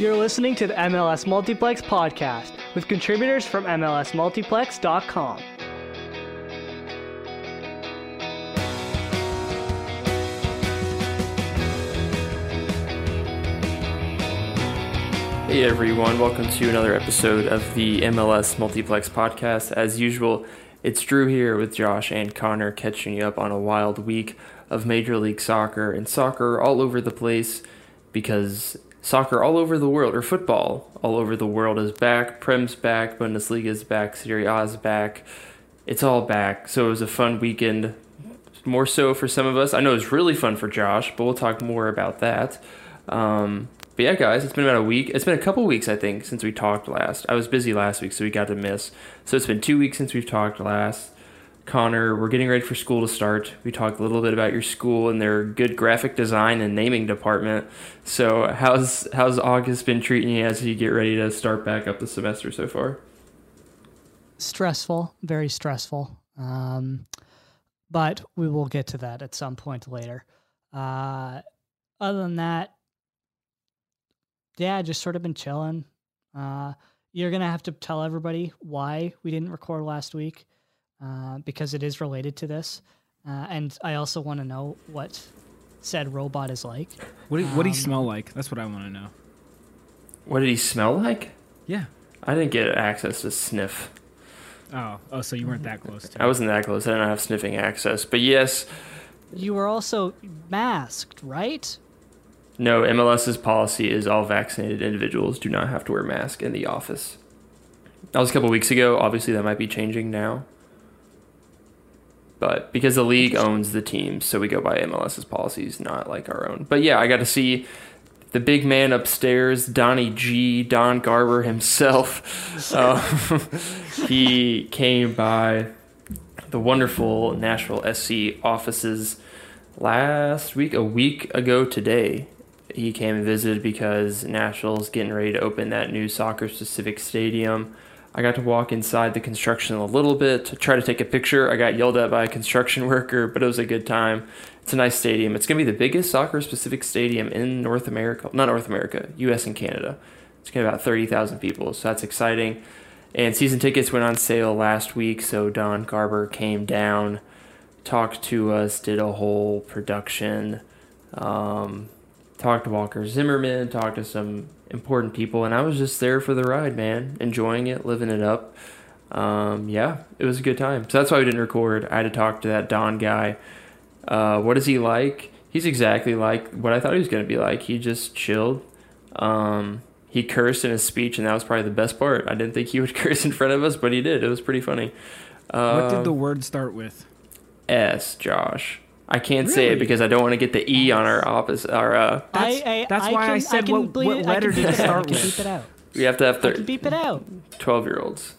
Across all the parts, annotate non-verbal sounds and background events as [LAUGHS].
You're listening to the MLS Multiplex podcast with contributors from MLSMultiplex.com. Hey everyone, welcome to another episode of the MLS Multiplex podcast. As usual, it's Drew here with Josh and Connor catching you up on a wild week of Major League Soccer and soccer all over the place because soccer all over the world, or football all over the world, is back. Prem's back, Bundesliga is back, Serie A is back. It's all back. So it was a fun weekend, more so for some of us. I know it was really fun for Josh, but we'll talk more about that. Um, but yeah, guys, it's been about a week. It's been a couple weeks, I think, since we talked last. I was busy last week, so we got to miss. So it's been two weeks since we've talked last. Connor, we're getting ready for school to start. We talked a little bit about your school and their good graphic design and naming department. So how's how's August been treating you as you get ready to start back up the semester so far? Stressful, very stressful. Um, but we will get to that at some point later. Uh, other than that, yeah, just sort of been chilling. Uh, you're gonna have to tell everybody why we didn't record last week, uh, because it is related to this, uh, and I also want to know what said robot is like. What do, what do you Um, smell like? That's what I want to know. What did he smell like? Yeah. I didn't get access to sniff. Oh, oh, so you weren't that close to. I wasn't that close. I didn't have sniffing access. But yes, You were also masked, right? no, MLS's policy is all vaccinated individuals do not have to wear masks in the office. That was a couple weeks ago. Obviously, that might be changing now. But because the league owns the team, so we go by MLS's policies, not like our own. But yeah, I got to see the big man upstairs, Donnie G, Don Garber himself. Uh, [LAUGHS] [LAUGHS] he came by the wonderful Nashville SC offices last week, a week ago today. He came and visited because Nashville's getting ready to open that new soccer specific stadium. I got to walk inside the construction a little bit to try to take a picture. I got yelled at by a construction [LAUGHS] worker, but it was a good time. It's a nice stadium. It's going to be the biggest soccer specific stadium in North America. Not North America, US and Canada. It's going to be about 30,000 people, so that's exciting. And season tickets went on sale last week, so Don Garber came down, talked to us, did a whole production, um, talked to Walker Zimmerman, talked to some important people, and I was just there for the ride, man, enjoying it, living it up. Um, yeah, it was a good time. So that's why we didn't record. I had to talk to that Don guy. Uh, what is he like? He's exactly like what I thought he was going to be like. He just chilled. Um, he cursed in his speech, and that was probably the best part. I didn't think he would [LAUGHS] curse in front of us, but he did. It was pretty funny. Uh, what did the word start with? S, Josh? I can't say it because I don't want to get the E on our opposite. Our uh, That's- I, I, that's I why can, I said can what- bleep what it- letter did it start with? beep it out. we have to have I thir- beep it out. 12 year olds.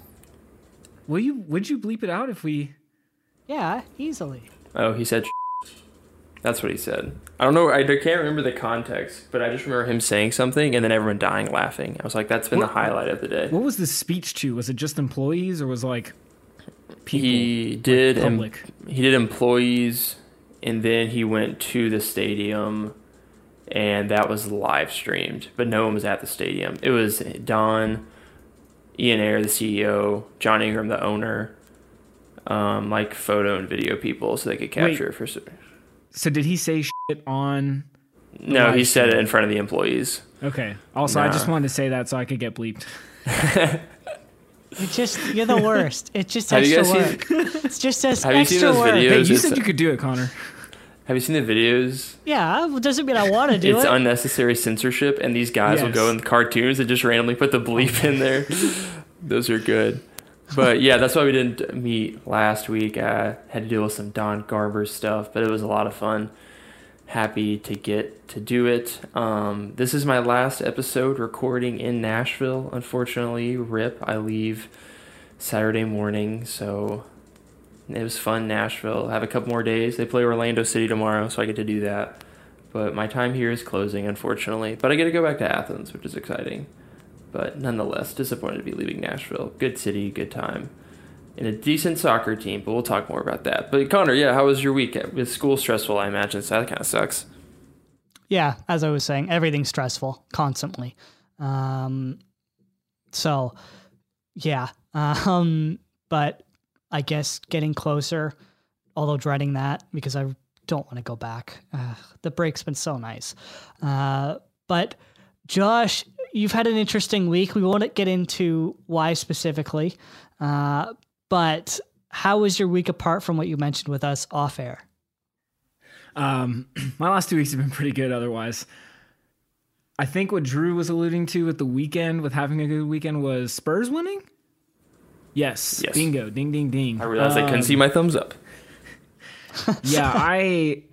Will you? Would you bleep it out if we? Yeah, easily. Oh, he said. [LAUGHS] That's what he said. I don't know. I can't remember the context, but I just remember him saying something and then everyone dying laughing. I was like, that's been the highlight of the day. What was the speech to? Was it just employees or was it like people? he did em- he did employees and then he went to the stadium and that was live streamed but no one was at the stadium it was don Ian Ayre, the CEO, John Ingram, the owner, um, like photo and video people, so they could capture it for. cer- So did he say shit on? No, he live said it in front of the employees. Okay. Also, I just wanted to say that so I could get bleeped. [LAUGHS] It just you're the worst. It's just Have you extra guys work. It's just as Have you extra seen those work. videos? Hey, you it's- said you could do it, Connor. Have you seen the videos? Yeah, well, doesn't mean I want to do it's it. It's unnecessary censorship, and these guys will go Yes. in cartoons and just randomly put the bleep in there. [LAUGHS] Those are good. But yeah, that's why we didn't meet last week. I had to deal with some Don Garber stuff, but it was a lot of fun. Happy to get to do it. Um, this is my last episode recording in Nashville. Unfortunately, rip. I leave Saturday morning, so it was fun. Nashville. I have a couple more days. They play Orlando City tomorrow, so I get to do that. But my time here is closing, unfortunately. But I get to go back to Athens, which is exciting. But nonetheless, disappointed to be leaving Nashville. Good city, good time. And a decent soccer team, but we'll talk more about that. But Connor, yeah, how was your week? With school stressful, I imagine, so that kind of sucks. yeah, as I was saying, everything's stressful constantly. Um, so yeah, [LAUGHS] um, but I guess getting closer, although dreading that because I don't want to go back. Uh, the break's been so nice. Uh, but Josh, you've had an interesting week. We won't get into why specifically, uh, but how was your week apart from what you mentioned with us off air? Um, [CLEARS THROAT] my last two weeks have been pretty good otherwise. I think what Drew was alluding to with the weekend, with having a good weekend, was Spurs winning. Yes, Yes. bingo, ding, ding, ding. I realized I couldn't Um, see my thumbs up. [LAUGHS] yeah, I,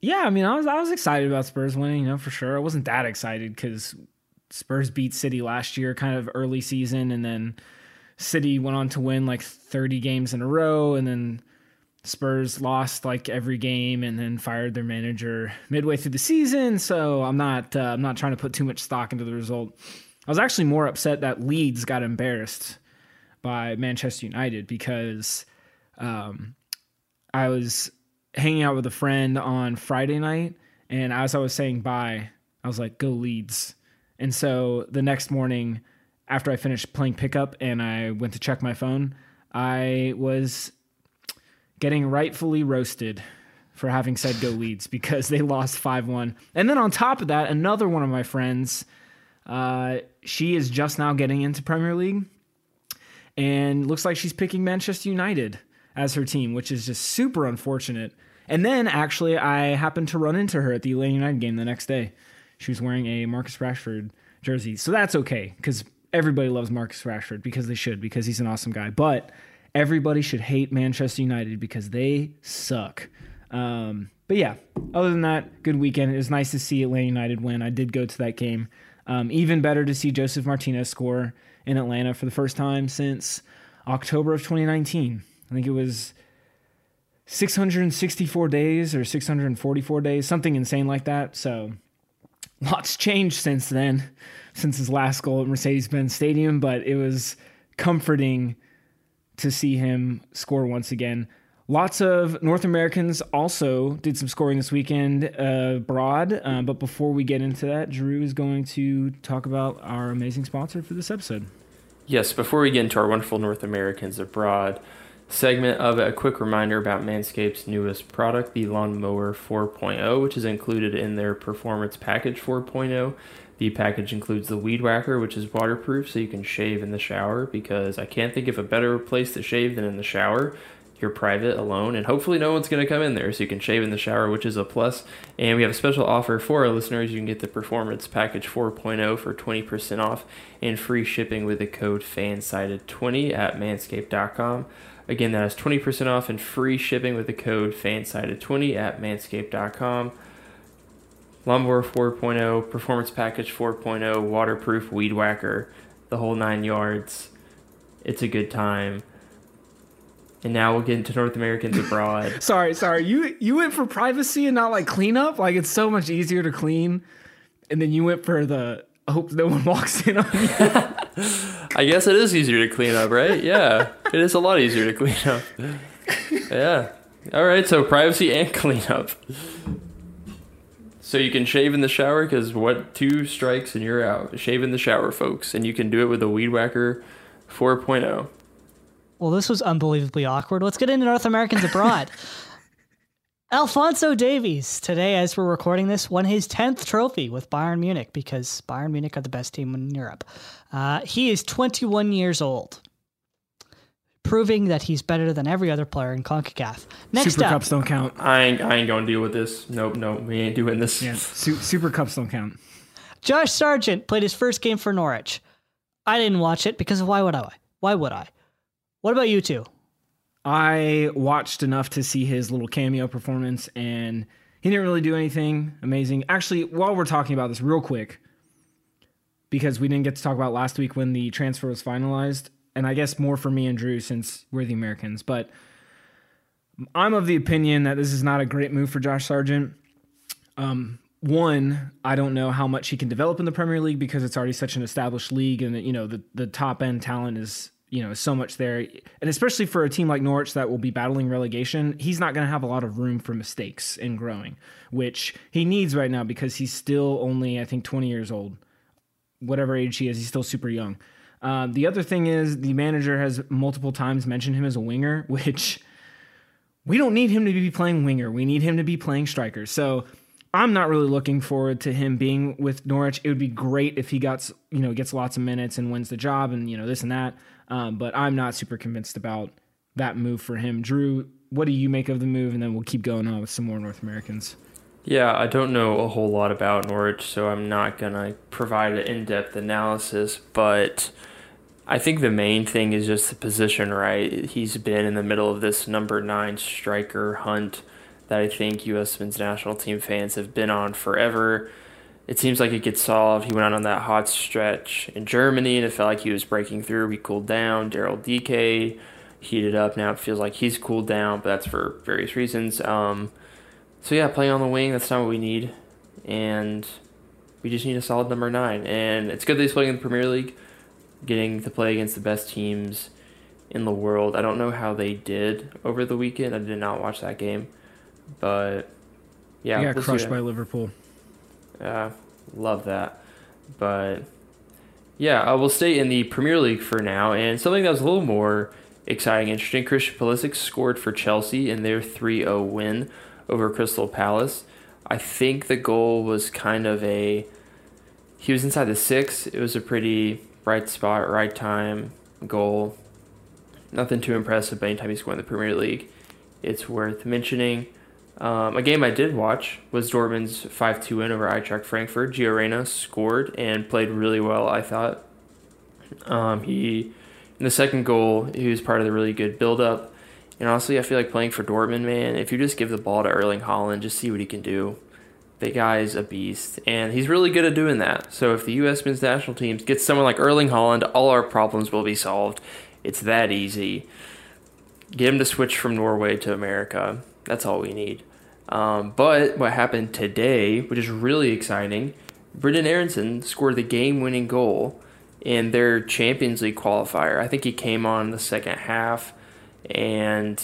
yeah, I mean, I was I was excited about Spurs winning, you know, for sure. I wasn't that excited because Spurs beat City last year, kind of early season, and then City went on to win like 30 games in a row, and then Spurs lost like every game, and then fired their manager midway through the season. So I'm not uh, I'm not trying to put too much stock into the result. I was actually more upset that Leeds got embarrassed by Manchester United because um, I was hanging out with a friend on Friday night, and as I was saying bye, I was like, "Go Leeds!" And so the next morning, after I finished playing pickup and I went to check my phone, I was getting rightfully roasted for having said "Go Leeds" because they lost five one. And then on top of that, another one of my friends, uh, she is just now getting into Premier League and looks like she's picking Manchester United as her team, which is just super unfortunate. And then actually, I happened to run into her at the Atlanta United game the next day. She was wearing a Marcus Rashford jersey, so that's okay because everybody loves Marcus Rashford because they should because he's an awesome guy. But everybody should hate Manchester United because they suck. Um, but yeah, other than that, good weekend. It was nice to see Atlanta United win. I did go to that game. Um, even better to see Joseph Martinez score in Atlanta for the first time since October of 2019. I think it was 664 days or 644 days, something insane like that. So lots changed since then, since his last goal at Mercedes Benz Stadium, but it was comforting to see him score once again. Lots of North Americans also did some scoring this weekend uh, abroad. Uh, but before we get into that, Drew is going to talk about our amazing sponsor for this episode. Yes, before we get into our wonderful North Americans abroad segment of a quick reminder about Manscaped's newest product, the Lawnmower 4.0, which is included in their Performance Package 4.0. The package includes the Weed Whacker, which is waterproof, so you can shave in the shower, because I can't think of a better place to shave than in the shower. You're private, alone, and hopefully no one's going to come in there, so you can shave in the shower, which is a plus. And we have a special offer for our listeners. You can get the Performance Package 4.0 for 20% off and free shipping with the code FANSIDED20 at manscaped.com. Again, that is 20% off and free shipping with the code FANSIDED20 at manscaped.com. Lawnmower 4.0, Performance Package 4.0, waterproof weed whacker, the whole nine yards. It's a good time. And now we'll get into North Americans abroad. [LAUGHS] Sorry, sorry. You you went for privacy and not like cleanup. Like it's so much easier to clean, and then you went for the hope no one walks in on you. [LAUGHS] I guess it is easier to clean up, right? Yeah, it is a lot easier to clean up. Yeah. All right, so privacy and cleanup. So you can shave in the shower because what two strikes and you're out. Shave in the shower, folks, and you can do it with a Weed Whacker 4.0. Well, this was unbelievably awkward. Let's get into North Americans abroad. [LAUGHS] Alfonso Davies, today as we're recording this, won his 10th trophy with Bayern Munich because Bayern Munich are the best team in Europe. Uh, he is 21 years old, proving that he's better than every other player in CONCACAF. Next Super up, Cups don't count. I ain't, I ain't gonna deal with this. Nope, nope, we ain't doing this. Yeah, Su- Super Cups don't count. Josh Sargent played his first game for Norwich. I didn't watch it because why would I? Why would I? What about you two? I watched enough to see his little cameo performance, and he didn't really do anything amazing. Actually, while we're talking about this, real quick, because we didn't get to talk about last week when the transfer was finalized, and I guess more for me and Drew since we're the Americans, but I'm of the opinion that this is not a great move for Josh Sargent. Um, one, I don't know how much he can develop in the Premier League because it's already such an established league, and you know the the top end talent is you know so much there, and especially for a team like Norwich that will be battling relegation, he's not going to have a lot of room for mistakes in growing, which he needs right now because he's still only I think 20 years old. Whatever age he is, he's still super young. Uh, the other thing is the manager has multiple times mentioned him as a winger, [LAUGHS] which we don't need him to be playing winger. We need him to be playing striker. So I'm not really looking forward to him being with Norwich. It would be great if he got you know gets lots of minutes and wins the job and you know this and that. Um, but I'm not super convinced about that move for him. Drew, what do you make of the move? And then we'll keep going on with some more North Americans. Yeah, I don't know a whole lot about Norwich, so I'm not gonna provide an in-depth analysis. But I think the main thing is just the position, right? He's been in the middle of this number nine striker hunt that I think U.S. men's national team fans have been on forever. It seems like it gets solved. He went out on that hot stretch in Germany, and it felt like he was breaking through. He cooled down. Daryl Dike heated up. Now it feels like he's cooled down, but that's for various reasons. Um, so yeah, playing on the wing, that's not what we need, and we just need a solid number nine. And it's good that he's playing in the Premier League, getting to play against the best teams in the world. I don't know how they did over the weekend. I did not watch that game, but yeah, He got crushed by Liverpool. Love that. But yeah, I will stay in the Premier League for now. And something that was a little more exciting, interesting Christian Pulisic scored for Chelsea in their 3 0 win over Crystal Palace. I think the goal was kind of a. He was inside the six. It was a pretty right spot, right time goal. Nothing too impressive, but anytime you score in the Premier League, it's worth mentioning. Um, a game I did watch was Dortmund's 5 2 win over Eintracht Frankfurt. Gio Reyna scored and played really well, I thought. Um, he, in the second goal, he was part of the really good build up. And honestly, I feel like playing for Dortmund, man, if you just give the ball to Erling Haaland, just see what he can do. The guy's a beast, and he's really good at doing that. So if the U.S. men's national teams get someone like Erling Haaland, all our problems will be solved. It's that easy. Get him to switch from Norway to America. That's all we need. Um, but what happened today, which is really exciting, Brenden Aaronson scored the game-winning goal in their Champions League qualifier. I think he came on the second half, and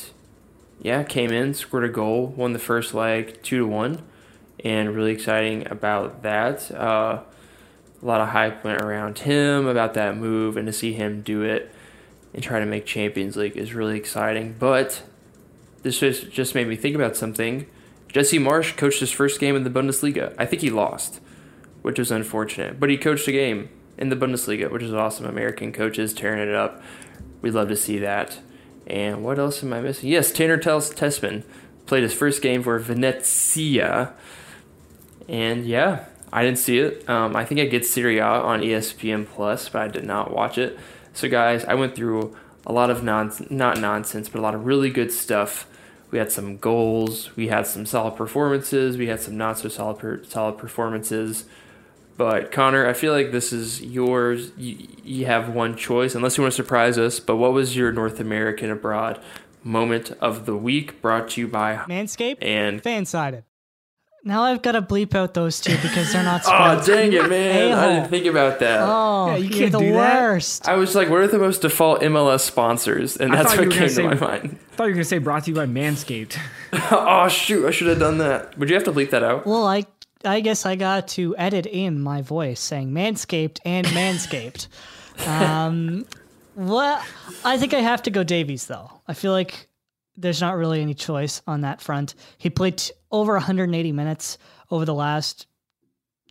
yeah, came in, scored a goal, won the first leg two to one, and really exciting about that. Uh, a lot of hype went around him about that move, and to see him do it and try to make Champions League is really exciting. But this just just made me think about something. Jesse Marsch coached his first game in the Bundesliga. I think he lost, which was unfortunate. But he coached a game in the Bundesliga, which is awesome. American coaches tearing it up. We'd love to see that. And what else am I missing? Yes, Tanner Tes- Tessmann played his first game for Venezia. And yeah, I didn't see it. Um, I think I get Serie A on ESPN Plus, but I did not watch it. So guys, I went through a lot of non not nonsense, but a lot of really good stuff. We had some goals, we had some solid performances, we had some not so solid per- solid performances. But Connor, I feel like this is yours. You, you have one choice, unless you want to surprise us. But what was your North American abroad moment of the week? Brought to you by Manscaped, and Fansided. Now I've got to bleep out those two because they're not. [LAUGHS] oh dang it, man! I A-hole. didn't think about that. Oh, Yeah, you you are can't the do that. worst. I was like, what are the most default MLS sponsors? And I that's thought you what were came gonna to say- my mind. I thought you were gonna say brought to you by Manscaped. [LAUGHS] [LAUGHS] oh shoot! I should have done that. Would you have to bleep that out? Well, I I guess I got to edit in my voice saying Manscaped and Manscaped. um, Well, I think I have to go Davies though. I feel like there's not really any choice on that front. He played t- over 180 minutes over the last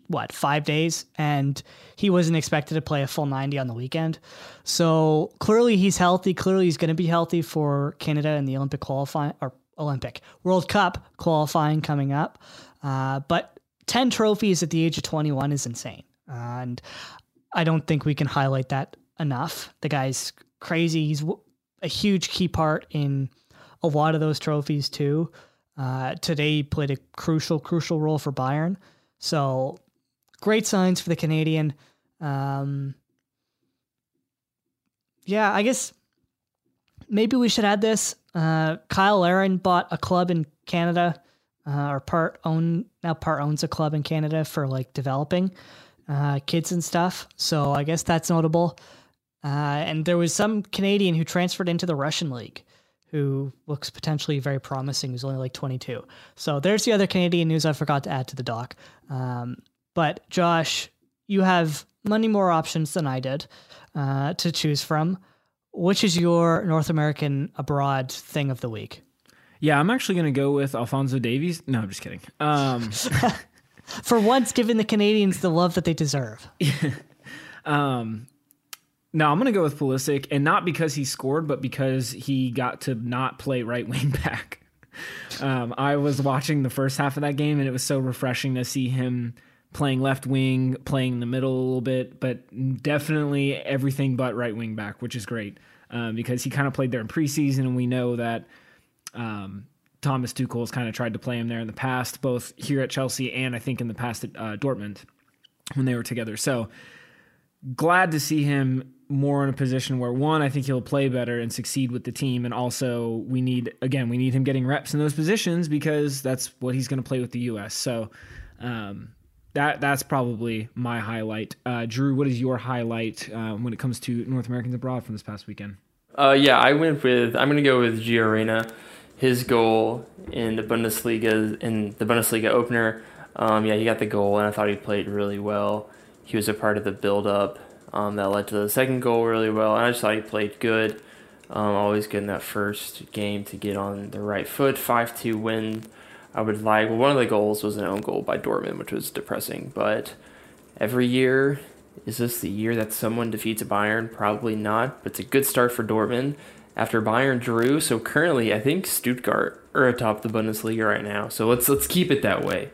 what five days, and he wasn't expected to play a full 90 on the weekend. So clearly he's healthy. Clearly he's going to be healthy for Canada in the Olympic qualifying or Olympic World Cup qualifying coming up. Uh, but 10 trophies at the age of 21 is insane, and I don't think we can highlight that enough. The guy's crazy. He's a huge key part in a lot of those trophies too. Uh, today he played a crucial, crucial role for Bayern. So great signs for the Canadian. Um, yeah, I guess maybe we should add this. Uh, Cyle Larin bought a club in Canada, uh, or part own now part owns a club in Canada for like developing uh, kids and stuff. So I guess that's notable. Uh, and there was some Canadian who transferred into the Russian league who looks potentially very promising, who's only like 22. So there's the other Canadian news I forgot to add to the doc. Um, but Josh, you have many more options than I did uh, to choose from. Which is your North American abroad thing of the week? Yeah, I'm actually going to go with Alfonso Davies. No, I'm just kidding. Um, [LAUGHS] For once, giving the Canadians the love that they deserve. [LAUGHS] um, no, I'm going to go with Pulisic, and not because he scored, but because he got to not play right [LAUGHS] wing back. Um, I was watching the first half of that game, and it was so refreshing to see him playing left wing, playing in the middle a little bit, but definitely everything but right wing back, which is great um, because he kind of played there in preseason, and we know that um, Thomas Tuchel has kind of tried to play him there in the past, both here at Chelsea and I think in the past at uh, Dortmund when they were together. So glad to see him more in a position where one, I think he'll play better and succeed with the team, and also we need again we need him getting reps in those positions because that's what he's going to play with the U.S. So. Um, that that's probably my highlight. Uh, Drew, what is your highlight uh, when it comes to North Americans abroad from this past weekend? Uh, yeah, I went with I'm going to go with Gio Reyna. His goal in the Bundesliga in the Bundesliga opener. Um, yeah, he got the goal, and I thought he played really well. He was a part of the build-up um, that led to the second goal really well, and I just thought he played good. Um, always in that first game to get on the right foot. Five two win I would like. Well, one of the goals was an own goal by Dortmund, which was depressing. But every year, is this the year that someone defeats Bayern? Probably not. But it's a good start for Dortmund after Bayern drew. So currently, I think Stuttgart are atop the Bundesliga right now. So let's let's keep it that way.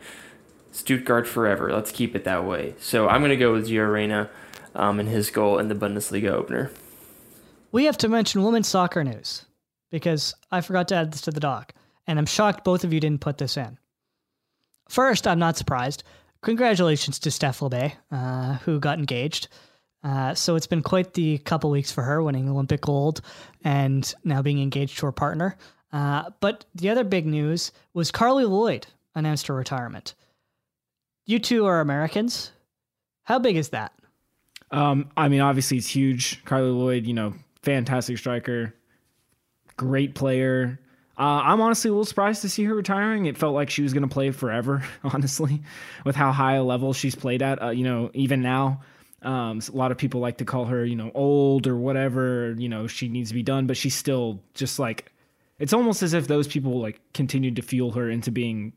Stuttgart forever. Let's keep it that way. So I'm gonna go with Gio Reyna um, and his goal in the Bundesliga opener. We have to mention women's soccer news because I forgot to add this to the doc and I'm shocked both of you didn't put this in. First, I'm not surprised. Congratulations to Steph Labbe, uh, who got engaged. Uh, so it's been quite the couple weeks for her, winning Olympic gold and now being engaged to her partner. Uh, but the other big news was Carli Lloyd announced her retirement. You two are Americans. How big is that? Um, I mean, obviously it's huge. Carli Lloyd, you know, fantastic striker, great player, uh, I'm honestly a little surprised to see her retiring. It felt like she was going to play forever, [LAUGHS] honestly, with how high a level she's played at. Uh, you know, even now, um, a lot of people like to call her, you know, old or whatever. You know, she needs to be done, but she's still just like. It's almost as if those people like continued to fuel her into being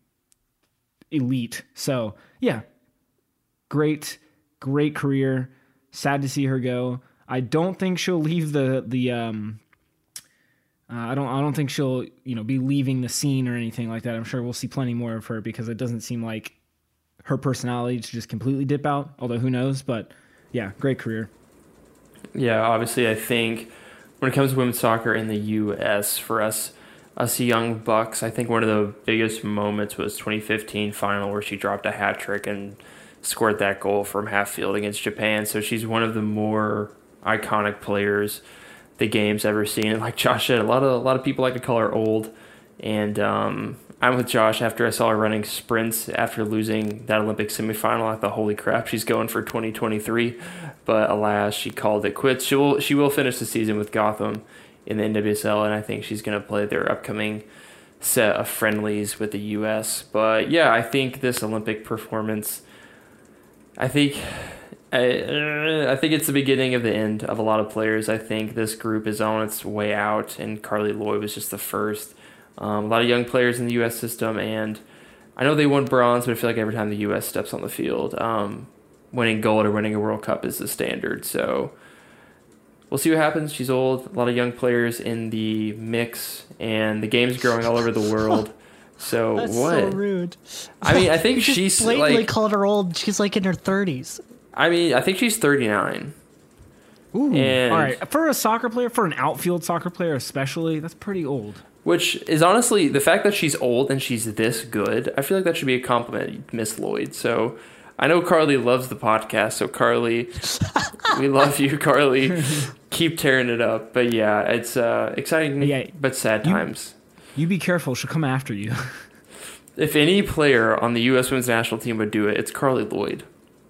elite. So yeah, great, great career. Sad to see her go. I don't think she'll leave the the um, uh, I don't. I don't think she'll, you know, be leaving the scene or anything like that. I'm sure we'll see plenty more of her because it doesn't seem like her personality to just completely dip out. Although who knows? But yeah, great career. Yeah, obviously, I think when it comes to women's soccer in the U.S. for us, us young bucks, I think one of the biggest moments was 2015 final where she dropped a hat trick and scored that goal from half field against Japan. So she's one of the more iconic players the game's ever seen. And like Josh said, a lot of a lot of people like to call her old, and um, I'm with Josh after I saw her running sprints after losing that Olympic semifinal. I thought, holy crap, she's going for 2023. But alas, she called it quits. She will she will finish the season with Gotham in the NWSL, and I think she's going to play their upcoming set of friendlies with the U.S. But yeah, I think this Olympic performance, I think I, I think it's the beginning of the end of a lot of players. I think this group is on its way out, and Carli Lloyd was just the first. Um, a lot of young players in the U.S. system, and I know they won bronze, but I feel like every time the U.S. steps on the field, um, winning gold or winning a World Cup is the standard. So we'll see what happens. She's old. A lot of young players in the mix, and the game's growing all over the world. [LAUGHS] So That's what? so rude. I mean, I [LAUGHS] think You just she's blatantly like. called her old. She's like in her thirties. I mean, I think she's 39. Ooh. And- All right, for a soccer player, for an outfield soccer player especially, that's pretty old. Which is honestly the fact that she's old and she's this good. I feel like that should be a compliment, Miss Lloyd. So I know Carli loves the podcast. So Carli, [LAUGHS] we love you, Carli. Keep tearing it up. But yeah, it's uh, exciting Yeah, but sad you- times. You be careful; she'll come after you. [LAUGHS] If any player on the U.S. women's national team would do it, it's Carli Lloyd.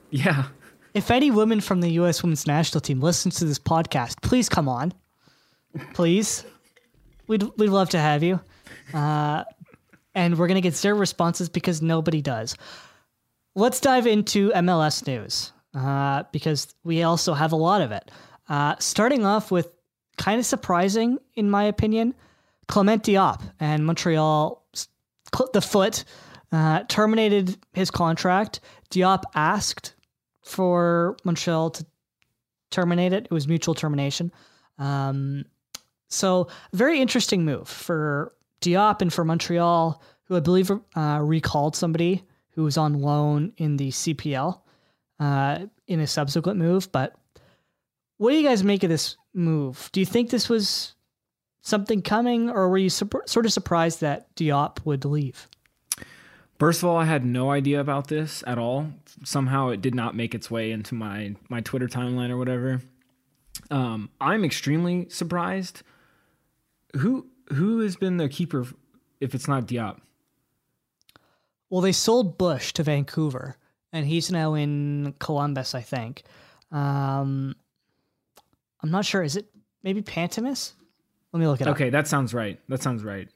yeah. If any woman from the U.S. Women's National Team listens to this podcast, please come on. Please, we'd we'd love to have you. Uh, and we're gonna get zero responses because nobody does. Let's dive into MLS news uh, because we also have a lot of it. Uh, starting off with kind of surprising, in my opinion, Clement Diop and Montreal, the foot, uh, terminated his contract. Diop asked for Montreal to terminate it. It was mutual termination. Um, so very interesting move for Diop and for Montreal, who I believe uh, recalled somebody who was on loan in the CPL uh, in a subsequent move. But what do you guys make of this move? Do you think this was something coming, or were you sup- sort of surprised that Diop would leave? First of all, I had no idea about this at all. Somehow, it did not make its way into my my Twitter timeline or whatever. Um, I'm extremely surprised. Who who has been their keeper if it's not Diop? Well, they sold Bush to Vancouver, and he's now in Columbus, I think. Um, I'm not sure. Is it maybe Pantemis? Let me look at it up. Okay, that sounds right. That sounds right.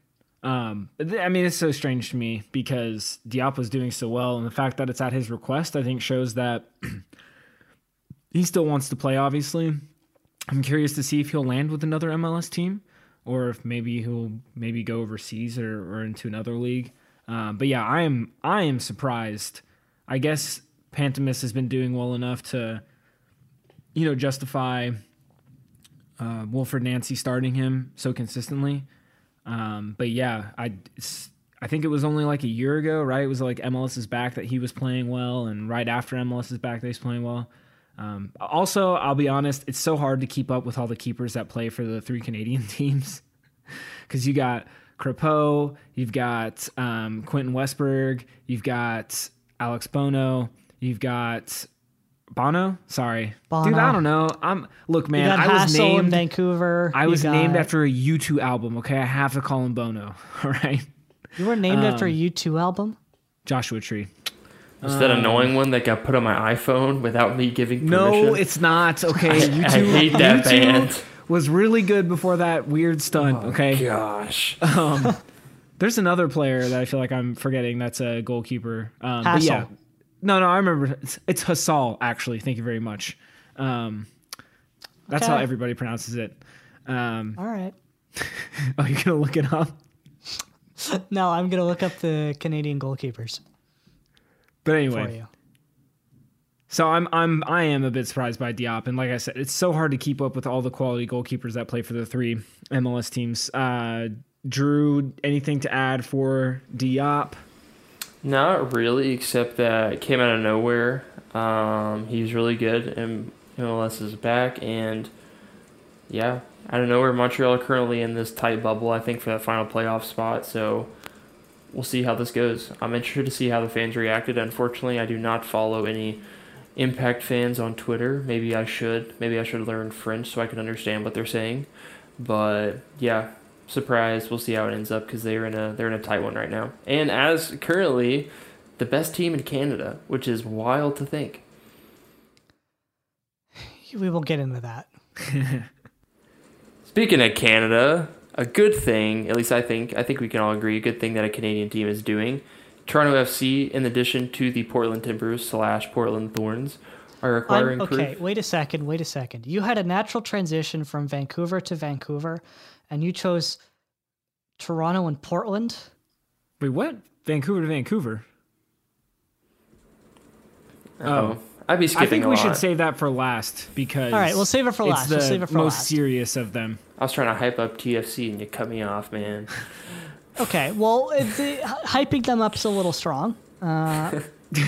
Um, I mean, it's so strange to me because Diop was doing so well, and the fact that it's at his request, I think, shows that [CLEARS THROAT] he still wants to play. Obviously, I'm curious to see if he'll land with another MLS team, or if maybe he'll maybe go overseas or, or into another league. Um, but yeah, I am I am surprised. I guess Pantemis has been doing well enough to, you know, justify uh, Wilfried Nancy starting him so consistently. Um, but yeah, I I think it was only like a year ago, right? It was like MLS is back that he was playing well, and right after MLS is back that he's playing well. Um, also, I'll be honest, it's so hard to keep up with all the keepers that play for the three Canadian [LAUGHS] teams because you got Crepeau, you've got um, Quentin Westberg, you've got Alex Bono, you've got Bono. Sorry, Bono. dude, I don't know. I'm look, You man. got I was Hassel in named. Vancouver. I You was named after a U2 album. Okay, I have to call him Bono. [LAUGHS] All right, You were named after a um, U2 album? Joshua Tree. It's that annoying one that got put on my iPhone without me giving permission. No, it's not. Okay, U2. [LAUGHS] I hate that U2 band. Was really good before that weird stunt. okay, Gosh. [LAUGHS] there's another player that I feel like I'm forgetting. That's a goalkeeper. Um, but yeah, Hassel. No, no, I remember. It's, it's Hassal. Actually, thank you very much. Um, that's how everybody pronounces it. Um, All right. [LAUGHS] oh, you're gonna look it up. [LAUGHS] No, I'm going to look up the Canadian goalkeepers But anyway. So I'm I'm I am a bit surprised by Diop, and like I said, it's so hard to keep up with all the quality goalkeepers that play for the three MLS teams. Uh, Drew, anything to add for Diop? Not really, except that it came out of nowhere. Um, he's really good, and MLS is back, and yeah, out of nowhere, Montreal are currently in this tight bubble. I think for that final playoff spot. So we'll see how this goes. I'm interested to see how the fans reacted. Unfortunately, I do not follow any Impact fans on Twitter. Maybe I should. Maybe I should learn French so I can understand what they're saying. But yeah, surprise. We'll see how it ends up because they're in a they're in a tight one right now. And as currently the best team in Canada, which is wild to think. We will get into that. [LAUGHS] Speaking of Canada, a good thing, at least I think, I think we can all agree, a good thing that a Canadian team is doing. Toronto FC, in addition to the Portland Timbers slash Portland Thorns, are requiring I'm- okay, proof. wait a second. Wait a second. You had a natural transition from Vancouver to Vancouver, and you chose Toronto and Portland. Wait, what? Vancouver to Vancouver. Oh, I'd be skipping I think a we lot. should save that for last because. All right, we'll save it for it's last. The We'll save it for most last. serious of them. I was trying to hype up TFC and you cut me off, man. [LAUGHS] Okay, well, it, the, hyping them up's a little strong. Uh, [LAUGHS]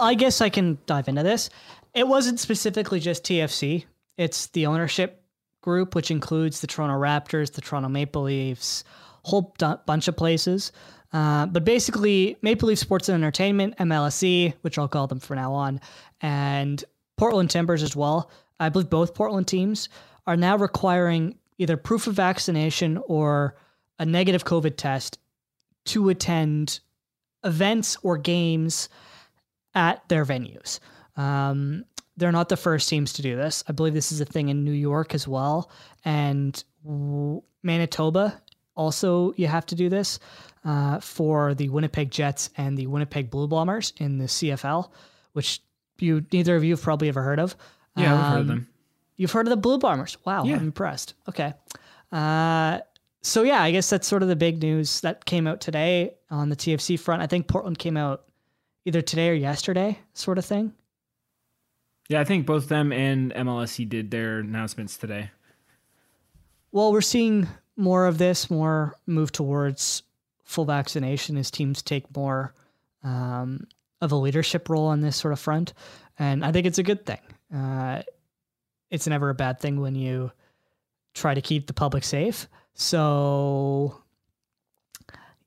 I guess I can dive into this. It wasn't specifically just TFC. It's the ownership group, which includes the Toronto Raptors, the Toronto Maple Leafs, whole d- bunch of places. Uh, but basically, Maple Leaf Sports and Entertainment, MLSE, which I'll call them from now on, and Portland Timbers as well. I believe both Portland teams are now requiring either proof of vaccination or a negative COVID test to attend events or games at their venues. Um, they're not the first teams to do this. I believe this is a thing in New York as well, and w- Manitoba also. You have to do this uh, for the Winnipeg Jets and the Winnipeg Blue Bombers in the CFL, which you neither of you have probably ever heard of. Yeah, I've heard of Um, them. You've heard of the Blue Bombers? Wow, Yeah. I'm impressed. Okay. Uh, so yeah, I guess that's sort of the big news that came out today on the TFC front. I think Portland came out either today or yesterday, sort of thing. Yeah, I think both them and MLSE did their announcements today. Well, we're seeing more of this, more move towards full vaccination as teams take more um, of a leadership role on this sort of front, and I think it's a good thing. Uh, it's never a bad thing when you try to keep the public safe. So,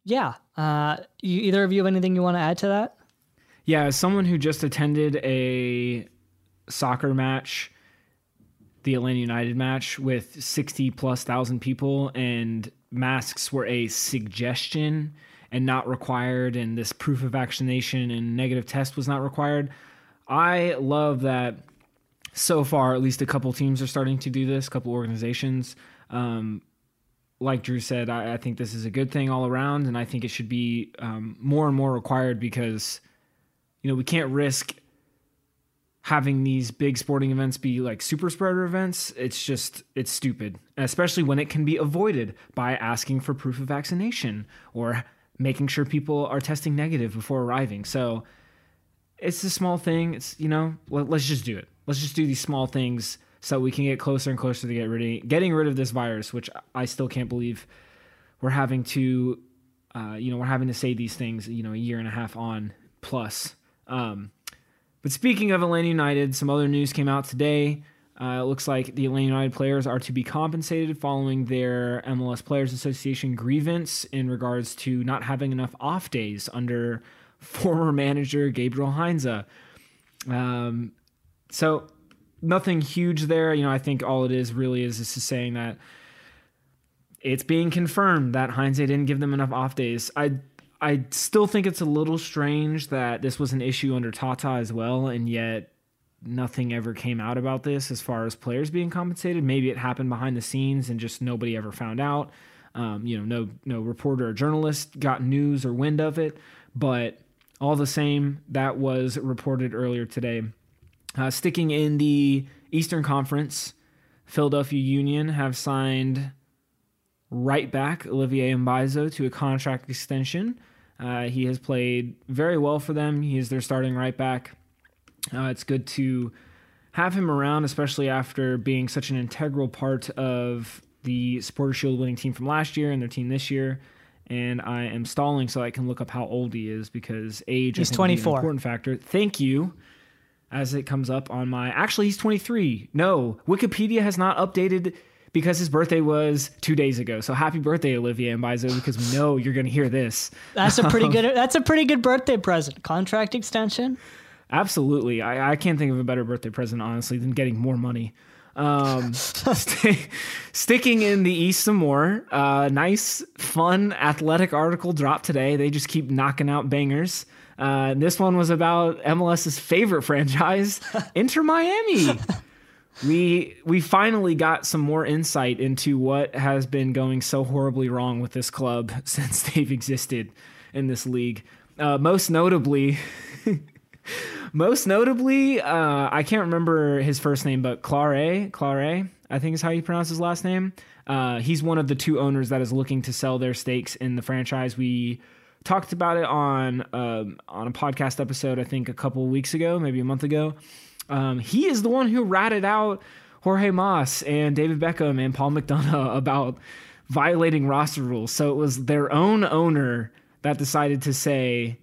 yeah, uh, you, either of you have anything you want to add to that? Yeah, as someone who just attended a soccer match, the Atlanta United match with 60 plus thousand people, and masks were a suggestion and not required, and this proof of vaccination and negative test was not required. I love that so far, at least a couple teams are starting to do this, a couple organizations. Um, like Drew said, I, I think this is a good thing all around, and I think it should be um, more and more required because you know, we can't risk having these big sporting events be like super spreader events. It's just, it's stupid, especially when it can be avoided by asking for proof of vaccination or making sure people are testing negative before arriving. So it's a small thing. It's, you know, let, let's just do it. Let's just do these small things so we can get closer and closer to get rid of, getting rid of this virus, which I still can't believe we're having to, uh, you know, we're having to say these things, you know, a year and a half on plus. Um, but speaking of Atlanta United, some other news came out today. Uh, it looks like the Atlanta United players are to be compensated following their MLS Players Association grievance in regards to not having enough off days under [LAUGHS] former manager Gabriel Heinze. Um, so nothing huge there. You know, I think all it is really is is saying that it's being confirmed that Heinze didn't give them enough off days. I I still think it's a little strange that this was an issue under Tata as well, and yet nothing ever came out about this as far as players being compensated. Maybe it happened behind the scenes and just nobody ever found out. Um, you know, no no reporter or journalist got news or wind of it, but all the same, that was reported earlier today. Uh, sticking in the Eastern Conference, Philadelphia Union have signed right back Olivier Mbaizo to a contract extension. Uh, he has played very well for them. He is their starting right back. Uh, it's good to have him around, especially after being such an integral part of the Supporter Shield winning team from last year and their team this year. And I am stalling so I can look up how old he is because age He's I think, will be an important factor. Thank you. As it comes up on my, actually he's 23. No, Wikipedia has not updated because his birthday was two days ago. So happy birthday, Olivia and Mbaizo, because we know you're going to hear this. That's a pretty [LAUGHS] good. That's a pretty good birthday present. Contract extension. Absolutely. I, I can't think of a better birthday present, honestly, than getting more money. Um, [LAUGHS] st- sticking in the East some more. Uh, nice, fun, athletic article dropped today. They just keep knocking out bangers. Uh, this one was about MLS's favorite franchise, [LAUGHS] Inter Miami. We we finally got some more insight into what has been going so horribly wrong with this club [LAUGHS] since they've existed in this league. Uh, most notably, [LAUGHS] Most notably, uh, I can't remember his first name, but Claure, Claure, I think is how you pronounce his last name. Uh, he's one of the two owners that is looking to sell their stakes in the franchise. We talked about it on um, on a podcast episode, I think a couple weeks ago, maybe a month ago. Um, he is the one who ratted out Jorge Mas and David Beckham and Paul McDonough [LAUGHS] about violating roster rules. So it was their own owner that decided to say,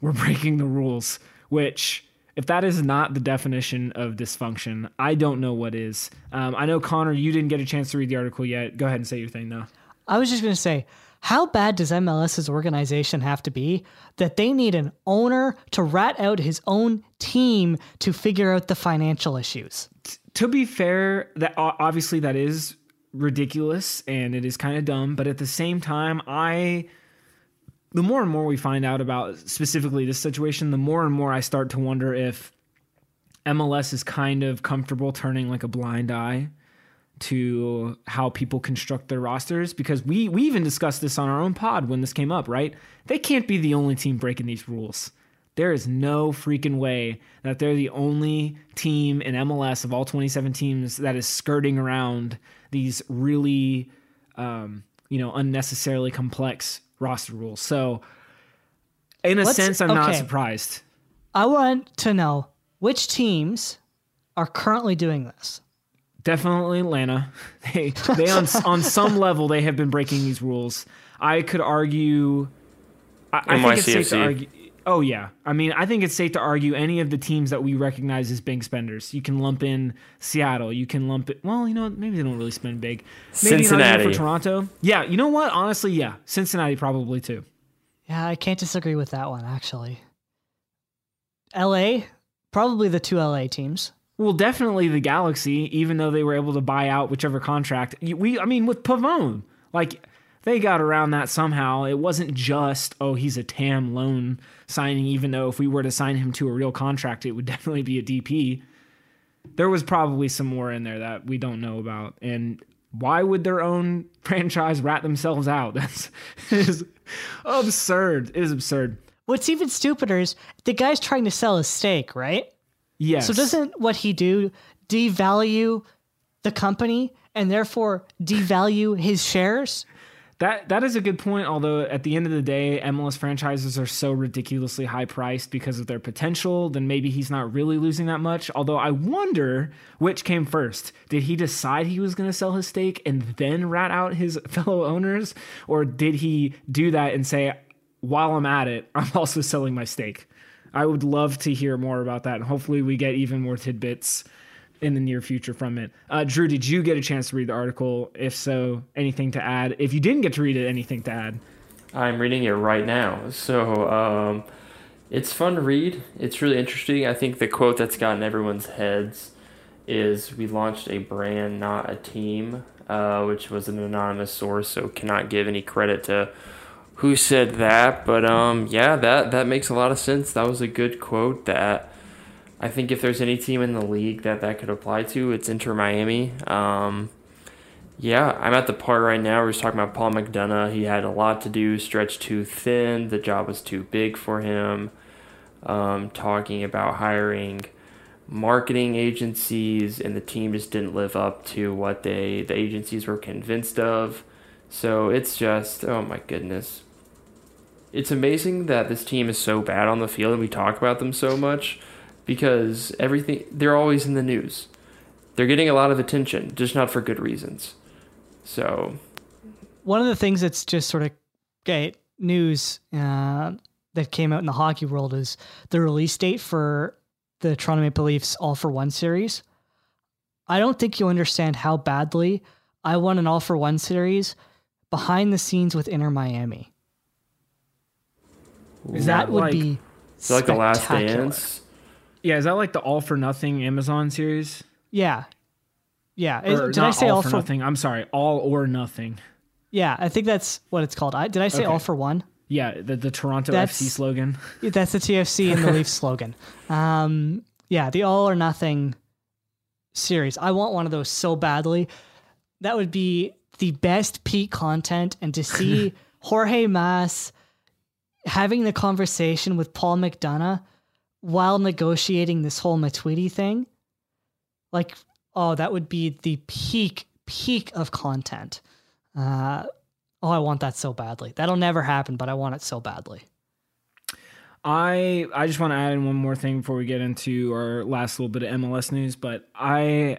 we're breaking the rules, which if that is not the definition of dysfunction, I don't know what is. Um, I know Connor, you didn't get a chance to read the article yet. Go ahead and say your thing though. I was just going to say, how bad does MLS's organization have to be that they need an owner to rat out his own team to figure out the financial issues? To be fair, that obviously that is ridiculous and it is kind of dumb, but at the same time, I the more and more we find out about specifically this situation, the more and more I start to wonder if MLS is kind of comfortable turning like a blind eye to how people construct their rosters because we we even discussed this on our own pod when this came up, right? They can't be the only team breaking these rules. There is no freaking way that they're the only team in MLS of all 27 teams that is skirting around these really um, you know, unnecessarily complex roster rules. So, in a Let's, sense, I'm okay. not surprised. I want to know which teams are currently doing this. Definitely Atlanta. [LAUGHS] They they on [LAUGHS] on some level they have been breaking these rules. I could argue. I, I think it's safe to argue. Oh yeah, I mean, I think it's safe to argue any of the teams that we recognize as big spenders. You can lump in Seattle. You can lump it. Well, you know, maybe they don't really spend big. Maybe Cincinnati for Toronto. Yeah, you know what? Honestly, yeah, Cincinnati probably too. Yeah, I can't disagree with that one actually. L.A. probably the two L.A. teams. Well, definitely the Galaxy, even though they were able to buy out whichever contract. We, I mean, with Pavón, like they got around that somehow. It wasn't just, oh, he's a TAM loan signing, even though if we were to sign him to a real contract, it would [LAUGHS] definitely be a DP. There was probably some more in there that we don't know about. And why would their own [LAUGHS] franchise rat themselves out? [LAUGHS] That's is absurd. It is absurd. What's even stupider is the guy's trying to sell a stake, right? Yes. So doesn't what he do devalue the company and therefore devalue his shares? That that is a good point. Although at the end of the day, MLS franchises are so ridiculously high priced because of their potential, then maybe he's not really losing that much. Although I wonder which came first. Did he decide he was going to sell his stake and then rat out his [LAUGHS] fellow owners, or did he do that and say, "While I'm at it, I'm also selling my stake"? I would love to hear more about that, and hopefully we get even more tidbits in the near future from it. Uh, Drew, did you get a chance to read the article? If so, anything to add? If you didn't get to read it, anything to add? I'm reading it right now. So um, it's fun to read. It's really interesting. I think the quote that's gotten everyone's heads is We launched a brand, not a team, uh, which was an anonymous source, so cannot give any credit to who said that. But um, yeah, that, that makes a lot of sense. That was a good quote that I think if there's any team in the league that that could apply to, it's Inter Miami. Um, yeah, I'm at the part right now where he's talking about Paul McDonough. He had a lot to do, stretched too thin, the job was too big for him. Um, talking about hiring marketing agencies, and the team just didn't live up to what they the agencies were convinced of. So it's just, oh my goodness. It's amazing that this team is so bad on the field and we talk about them so much because everything they're always in the news. They're getting a lot of attention, just not for good reasons. So, one of the things that's just sort of okay, news uh, that came out in the hockey world is the release date for the Toronto Maple Leafs All for One series. I don't think you understand how badly I want an All for One series behind the scenes with Inter Miami. Is that, that would like, be so like the Last Dance yeah, is that like the All for Nothing Amazon series? Yeah. Yeah. Or did I say all, all for, for, nothing? I'm sorry, all or nothing. Yeah, I think that's what it's called. I, did I say okay. all for one? Yeah, the, the Toronto that's, FC slogan. That's the TFC and the Leafs [LAUGHS] slogan. Um, yeah, the all or nothing series. I want one of those so badly. That would be the best peak content, and to see [LAUGHS] Jorge Mas having the conversation with Paul McDonough while negotiating this whole Matuidi thing, like, oh, that would be the peak, peak of content. Uh, oh, I want that so badly. That'll never happen, but I want it so badly. I I just want to add in one more thing before we get into our last little bit of MLS news, but I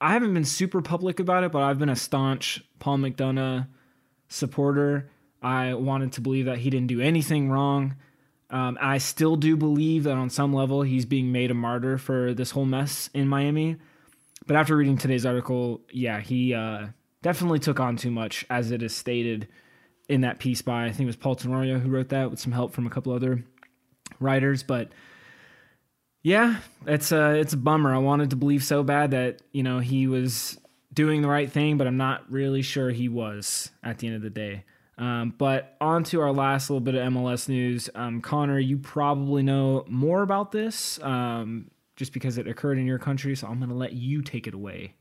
I haven't been super public about it, but I've been a staunch Paul McDonough supporter. I wanted to believe that he didn't do anything wrong. Um, I still do believe that on some level he's being made a martyr for this whole mess in Miami. But after reading today's article, yeah, he uh, definitely took on too much, as it is stated in that piece by I think it was Paul Tenorio who wrote that with some help from a couple other writers. But yeah, it's a it's a bummer. I wanted to believe so bad that you know he was doing the right thing, but I'm not really sure he was at the end of the day. Um, but on to our last little bit of MLS news. Um, Connor, you probably know more about this um, just because it occurred in your country, so I'm going to let you take it away.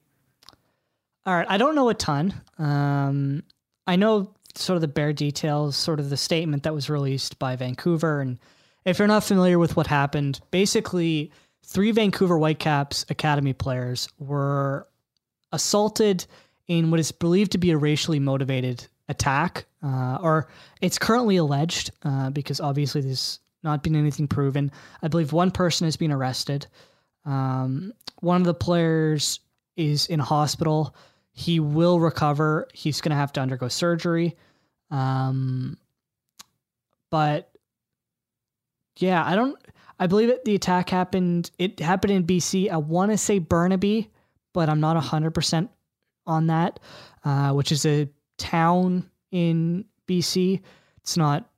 All right, I don't know a ton. Um, I know sort of the bare details, sort of the statement that was released by Vancouver. And if you're not familiar with what happened, basically, three Vancouver Whitecaps Academy players were assaulted in what is believed to be a racially motivated attack, uh, or it's currently alleged uh, because obviously there's not been anything proven. I believe one person has been arrested. Um, one of the players is in hospital. He will recover. He's going to have to undergo surgery. Um, but yeah, I don't. I believe it. The attack happened. It happened in BC. I want to say Burnaby, but I'm not hundred percent on that. Uh, which is a town in BC. It's not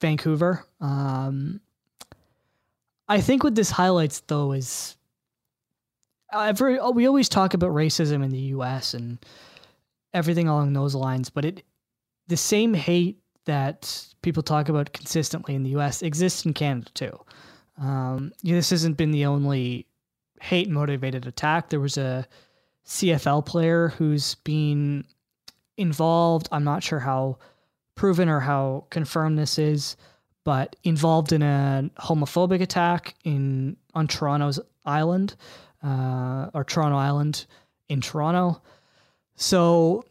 Vancouver. Um, I think what this highlights though is every we always talk about racism in the U.S. and everything along those lines, but it the same hate that people talk about consistently in the U.S. exists in Canada too. Um, this hasn't been the only hate motivated attack. There was a CFL player who's been involved. I'm not sure how proven or how confirmed this is, but involved in a homophobic attack in on Toronto's island, uh, or Toronto Island in Toronto. So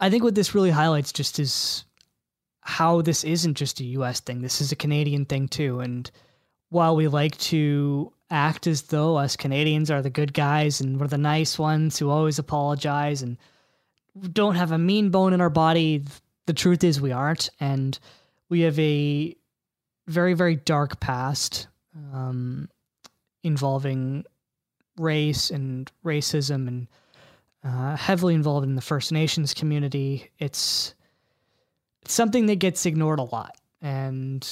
I think what this really highlights just is how this isn't just a US thing. This is a Canadian thing too. And while we like to act as though us Canadians are the good guys and we're the nice ones who always apologize and don't have a mean bone in our body. The truth is, we aren't, and we have a very, very dark past um, involving race and racism, and uh, heavily involved in the First Nations community. It's, something that gets ignored a lot, and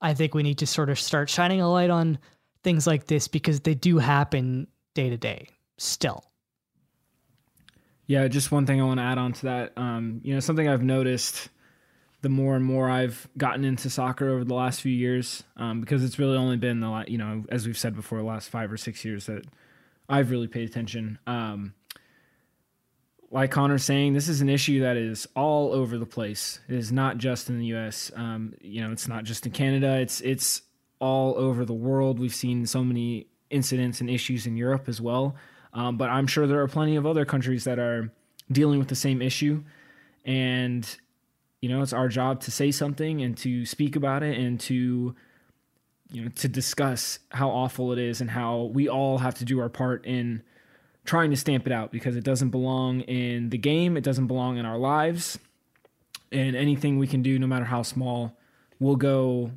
I think we need to sort of start shining a light on things like this because they do happen day to day still. Yeah, just one thing I want to add on to that. Um, you know, something I've noticed the more and more I've gotten into soccer over the last few years, um, because it's really only been the you know, as we've said before, the last five or six years that I've really paid attention. Um, like Connor's saying, this is an issue that is all over the place. It is not just in the U.S. Um, you know, it's not just in Canada. It's it's all over the world. We've seen so many incidents and issues in Europe as well. Um, but I'm sure there are plenty of other countries that are dealing with the same issue. And, you know, it's our job to say something and to speak about it and to, you know, to discuss how awful it is and how we all have to do our part in trying to stamp it out because it doesn't belong in the game, it doesn't belong in our lives. And anything we can do, no matter how small, will go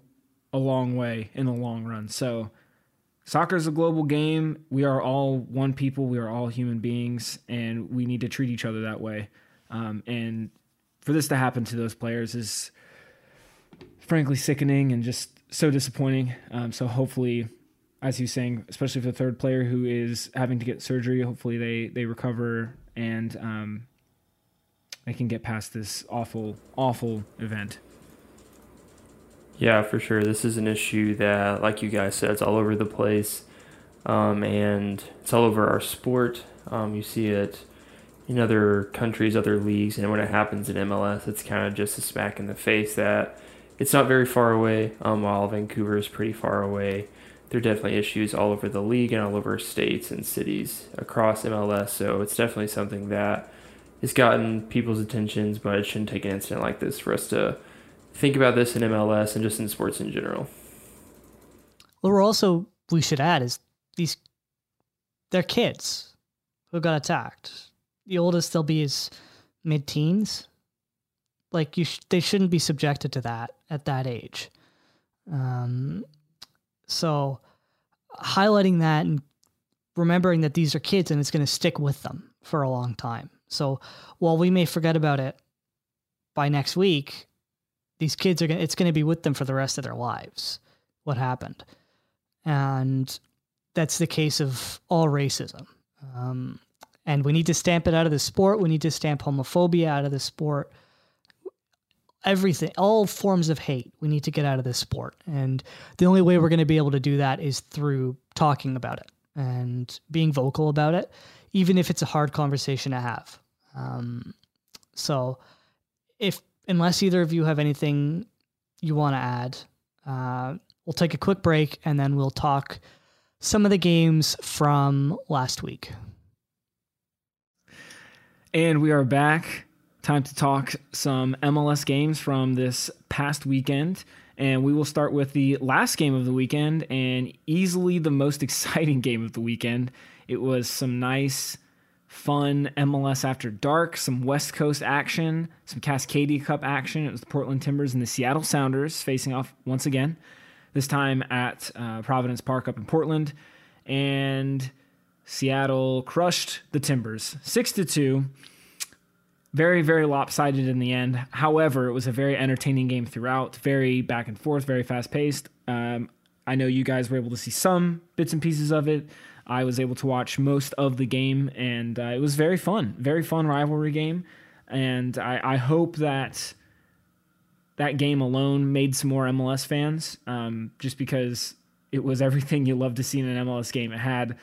a long way in the long run. So, soccer is a global game. We are all one people. We are all human beings, and we need to treat each other that way. Um, and for this to happen to those players is frankly sickening and just so disappointing. Um, so hopefully, as you're saying, especially for the third player who is having to get surgery, hopefully they they recover and um, they can get past this awful awful event. Yeah, for sure. This is an issue that, like you guys said, it's all over the place, um, and it's all over our sport. Um, you see it in other countries, other leagues, and when it happens in MLS, it's kind of just a smack in the face that it's not very far away. Um, while Vancouver is pretty far away, there are definitely issues all over the league and all over states and cities across MLS. So it's definitely something that has gotten people's attentions, but it shouldn't take an incident like this for us to think about this in MLS and just in sports in general. Well, we're also we should add is these they're kids who got attacked. The oldest they'll be is mid teens. Like you, sh- they shouldn't be subjected to that at that age. Um, so highlighting that and remembering that these are kids and it's going to stick with them for a long time. So while we may forget about it by next week, these kids are going it's going to be with them for the rest of their lives. What happened? And that's the case of all racism. Um, and we need to stamp it out of the sport. We need to stamp homophobia out of the sport. Everything, all forms of hate, we need to get out of this sport. And the only way we're going to be able to do that is through talking about it and being vocal about it, even if it's a hard conversation to have. Um, so, if unless either of you have anything you want to add, uh, we'll take a quick break and then we'll talk some of the games from last week. And we are back. Time to talk some MLS games from this past weekend. And we will start with the last game of the weekend and easily the most [LAUGHS] exciting game of the weekend. It was some nice, fun MLS after dark, some West Coast action, some Cascadia Cup action. It was the Portland Timbers and the Seattle Sounders facing off once again, this time at uh, Providence Park up in Portland. And Seattle crushed the Timbers 6 to 2 very very lopsided in the end. However it was a very entertaining game throughout. Very back and forth very fast paced um, i know you guys were able to see some bits and pieces of it. I was able to watch most of the game and uh, it was very fun. Very fun rivalry game. And I, I hope that that game alone made some more mls fans um, just because it was [LAUGHS] everything you love to see in an mls game. It had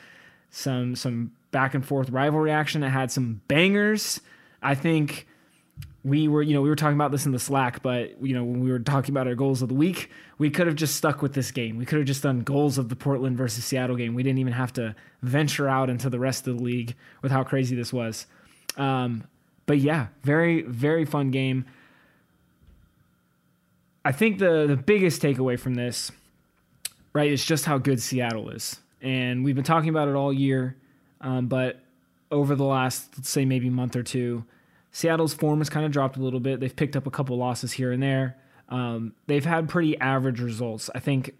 some some back and forth rivalry action. It had some bangers I think we were, you know, we were talking about this in the Slack, but you know, when we were talking about our goals of the week, we could have just stuck with this game. We could have just done goals of the Portland versus Seattle game. We didn't even have to venture out into the rest of the league with how crazy this was. Um, but yeah, very very fun game. I think the the biggest takeaway from this, right, is just how good Seattle is, and we've been talking about it all year. Um, but over the last, let's say, maybe month or two, Seattle's form has kind of dropped a little bit. They've picked up a couple losses here and there. Um, they've had pretty average results. I think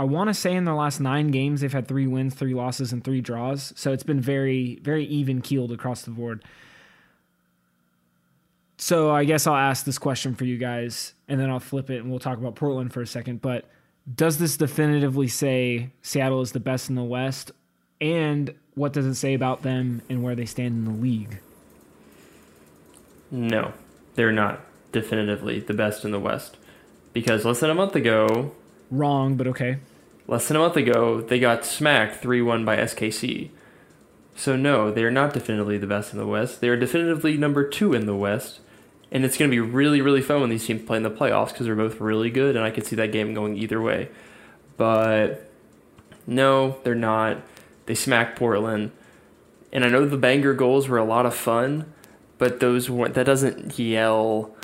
I want to say in their last nine games, they've had three wins, three losses, and three draws. So it's been very, very even keeled across the board. So I guess I'll ask this question for you guys, and then I'll flip it and we'll talk about Portland for a second. But does this definitively say Seattle is the best in the West? And what does it say about them and where they stand in the league? No, they're not definitively the best in the West. Because less than a month ago. Wrong, but okay. Less than a month ago, they got smacked 3 1 by SKC. So, no, they are not definitively the best in the West. They are definitively number two in the West. And it's going to be really, really fun when these teams play in the playoffs because they're both really good, and I could see that game going either way. But no, they're not. They smacked Portland. And I know the banger goals were a lot of fun, but those weren't, that doesn't yell.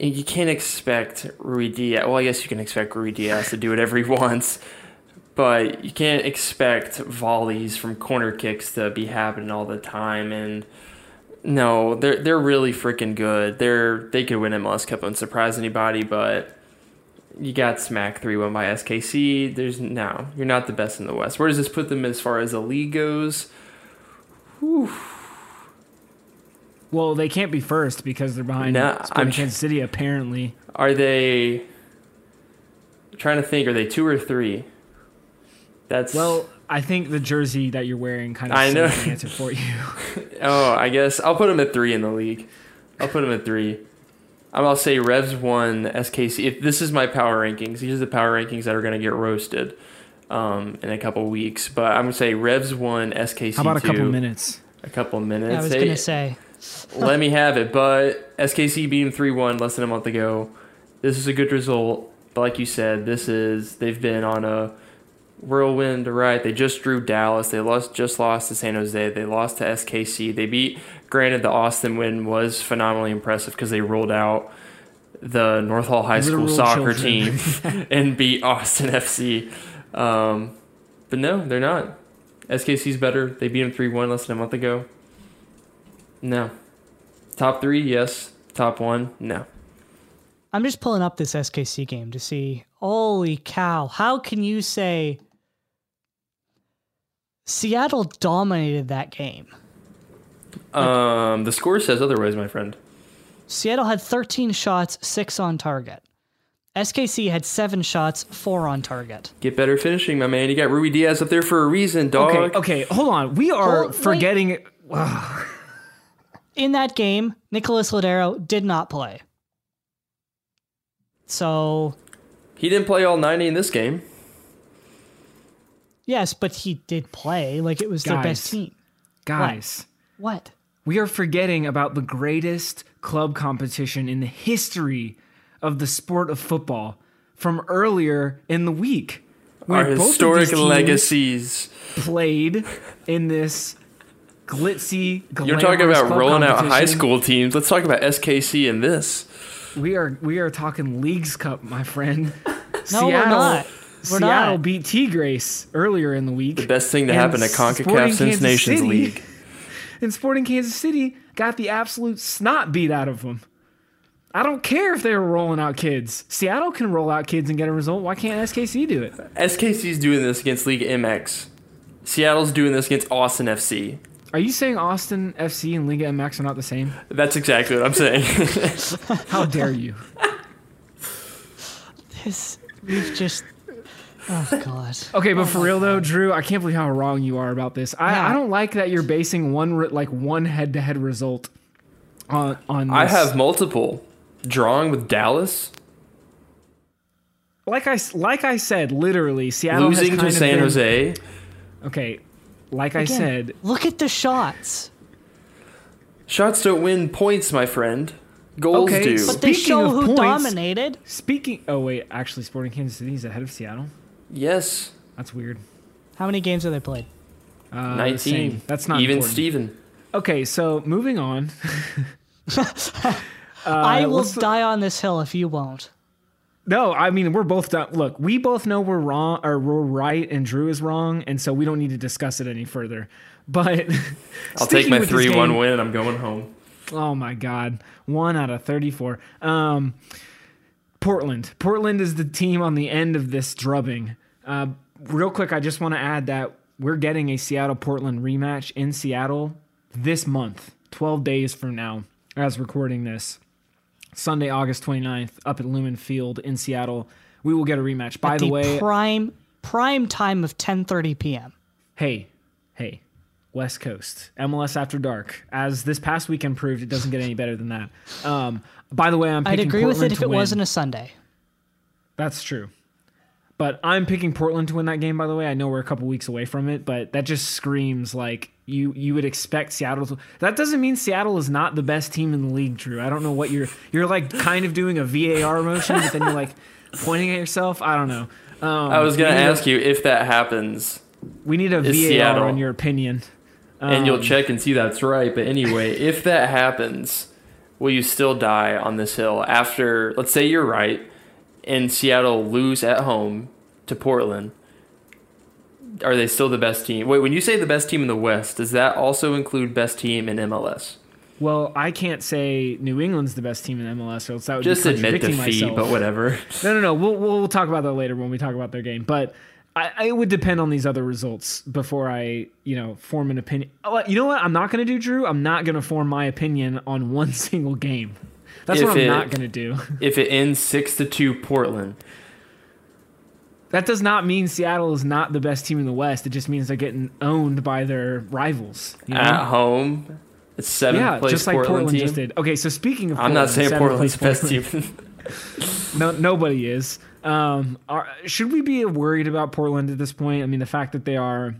You can't expect Ruidíaz. Well, I guess you can expect Ruidíaz to do whatever he [LAUGHS] wants, but you can't expect volleys from corner kicks to be happening all the time. And no, they're they're really freaking good. They're they could win MLS Cup and surprise anybody, but you got smack three one by SKC. There's no, you're not the best in the West. Where does this put them as far as the league goes? Whew. Well, they can't be first because they're behind No, I'm- Kansas City. Apparently, Are they? I'm trying to think. Are they two or three? That's well, I think the jersey that you're wearing kind of I know. says the answer for you. [LAUGHS] Oh, I guess I'll put them at three in the league. I'll put them at three. I'm- I'll say Revs one, SKC. If this is my power rankings, these are the power rankings that are going to get roasted um, in a couple weeks. But I'm going to say Revs one, SKC How about a couple minutes? A couple minutes. I was going to say, let me have it. But SKC beat them three one less than a month ago. This is a good result, but like you said, this is they've been on a whirlwind, right? They just drew Dallas. They lost, just lost to San Jose. They lost to SKC. They beat. Granted, the Austin win was phenomenally impressive because they rolled out the North Hall High School Literal soccer children. team [LAUGHS] and beat Austin FC. Um, but no, they're not. SKC's better. They beat them three one less than a month ago. No. Top three, yes. Top one, no. I'm just pulling up this SKC game to see. Holy cow! How can you say Seattle dominated that game? Um, the score says otherwise, my friend. Seattle had 13 shots, six on target. SKC had seven shots, four on target. Get better finishing, my man. You got Rui Diaz up there for a reason, dog. Okay, okay, hold on. We are Hold- wait. forgetting. In that game, Nicholas Lodeiro did not play. So, He didn't play all 90 in this game. yes, but he did play. Like it was their best team. Guys, What? we are forgetting about the greatest club competition in the history of the sport of football from earlier in the week. where Our both historic legacies. played in this glitzy. You're talking about rolling out high school teams. Let's talk about SKC in this. We are we are talking Leagues Cup, my friend. [LAUGHS] No, we're not. We're Seattle not. beat Tigres earlier in the week. The best thing to happen to Sporting CONCACAF since Kansas Nations City- League. [LAUGHS] And Sporting Kansas City got the absolute snot beat out of them. I don't care if they were rolling out kids. Seattle can roll out kids and get a result. Why can't SKC do it? SKC's doing this against League MX. Seattle's doing this against Austin FC. Are you saying Austin FC and Liga MX are not the same? That's exactly what I'm saying. [LAUGHS] How dare you? This we've just. Oh God. Okay, but oh for real though, Drew, I can't believe how wrong you are about this. I, Yeah. I don't like that you're basing one re- like one head-to-head result on on. This. I have multiple. Drawing with Dallas, like I s- like I said, literally Seattle has losing kind to of San been- Jose. Okay, like I said, look at the shots. Shots don't win points, my friend. Goals Okay, do. But they Speaking show of who points- dominated. speaking. Oh wait, actually, Sporting Kansas City is ahead of Seattle. yes, That's weird. How many games have they played? Uh, 19. same. That's not even important. Steven. Okay, so moving on. [LAUGHS] I will Uh, what's the- die on this hill if you won't. No, I mean we're both done. Look, we both know we're wrong or we're right, and Drew is wrong, and so we don't need to discuss it any further. [LAUGHS] But I'll take my 3 1 win and I'm going home. Oh my God, one out of thirty-four. Um, Portland. Portland is the team on the end of this drubbing. Uh, real quick, I just want to add that we're getting a Seattle Portland rematch in Seattle this month, twelve days from now, as recording this. Sunday, August 29th, up at Lumen Field in Seattle. We will get a rematch. By At the way, prime prime time of 10:30 p.m. hey, hey, West Coast, MLS After Dark. As this past weekend proved, it doesn't get any better than that. Um, by the way, I'm picking Portland. I'd agree with it if it win. wasn't a Sunday. That's true. But I'm picking Portland to win that game. By the way, I know we're a couple weeks away from it, but that just screams like you you would expect Seattle to. That doesn't mean Seattle is not the best team in the league, Drew. I don't know what you're you're like kind of doing a VAR motion, but then you're like pointing at yourself. I don't know. Um, I was going to we need a- ask you if that happens, We need a VAR Seattle- on your opinion. and you'll Um, check and see that's right. But anyway, if that happens, will you still die on this hill after, let's say you're right, and Seattle lose at home to Portland? Are they still the best team? Wait, when you say the best team in the West, does that also include best team in MLS? Well, I can't say New England's the best team in MLS, else that would Just be admit defeat, myself. but whatever. No, no, no. We'll, we'll we'll talk about that later when we talk about their game. But I, I it would depend on these other results before I, you know, form an opinion. Oh, you know what? I'm not going to do, Drew. I'm not going to form my opinion on one [LAUGHS] single game. That's If what I'm it- not going to do. [LAUGHS] if it ends six to two Portland, That does not mean Seattle is not the best team in the West. It just means they're getting owned by their rivals. You know? at home, it's seventh yeah, place just like Portland, Portland, just did. Okay, so speaking of, I'm not saying Portland's best Portland- team. [LAUGHS] [LAUGHS] No, nobody is. Um, are, should we be worried about Portland at this point? I mean, the fact that they are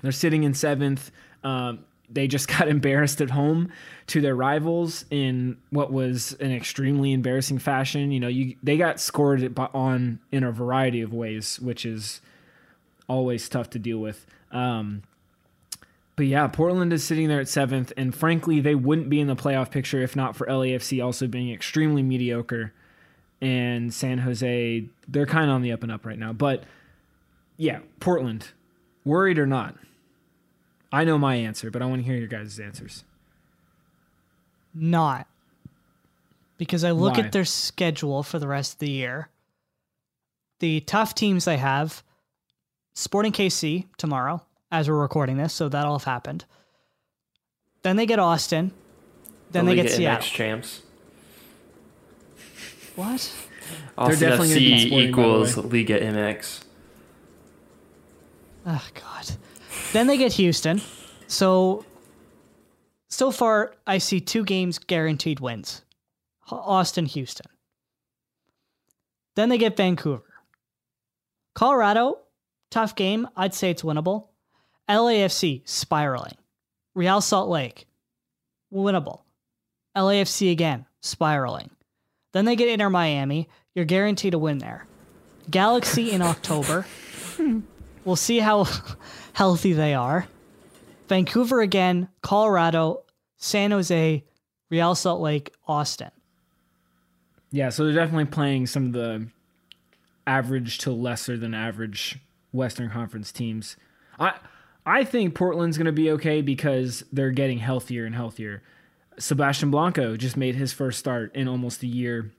they're sitting in seventh. Um, they just [LAUGHS] got embarrassed at home to their rivals in what was an extremely embarrassing fashion. You know, you they got scored on in a variety of ways, which is always tough to deal with. Um, but yeah, Portland is sitting there at seventh, and frankly, they wouldn't be in the playoff picture if not for LAFC also being extremely mediocre. And San Jose, they're kind of on the up and up right now. But yeah, Portland, worried or not? I know my answer, but I want to hear your guys' answers. Not. Because I look Why? at their schedule for the rest of the year. The tough teams they have Sporting KC tomorrow, as we're recording this, so that'll have happened. Then they get Austin. Then The they Liga get MX Seattle. champs. What? Austin definitely gonna beat FC Sporting, equals way. Liga MX. Oh God. Then they get Houston. So so far I see two games guaranteed wins. Austin, Houston. Then they get Vancouver. Colorado, tough game. I'd say it's winnable. LAFC spiraling. Real Salt Lake, winnable. LAFC again, spiraling. Then they get Inter Miami. You're guaranteed a win there. Galaxy in October. [LAUGHS] We'll see how healthy they are. Vancouver again, Colorado, San Jose, Real Salt Lake, Austin. Yeah, so they're definitely playing some of the average to lesser than average Western Conference teams. I I think Portland's going to be okay because they're getting healthier and healthier. Sebastian Blanco just made his first start in almost a year.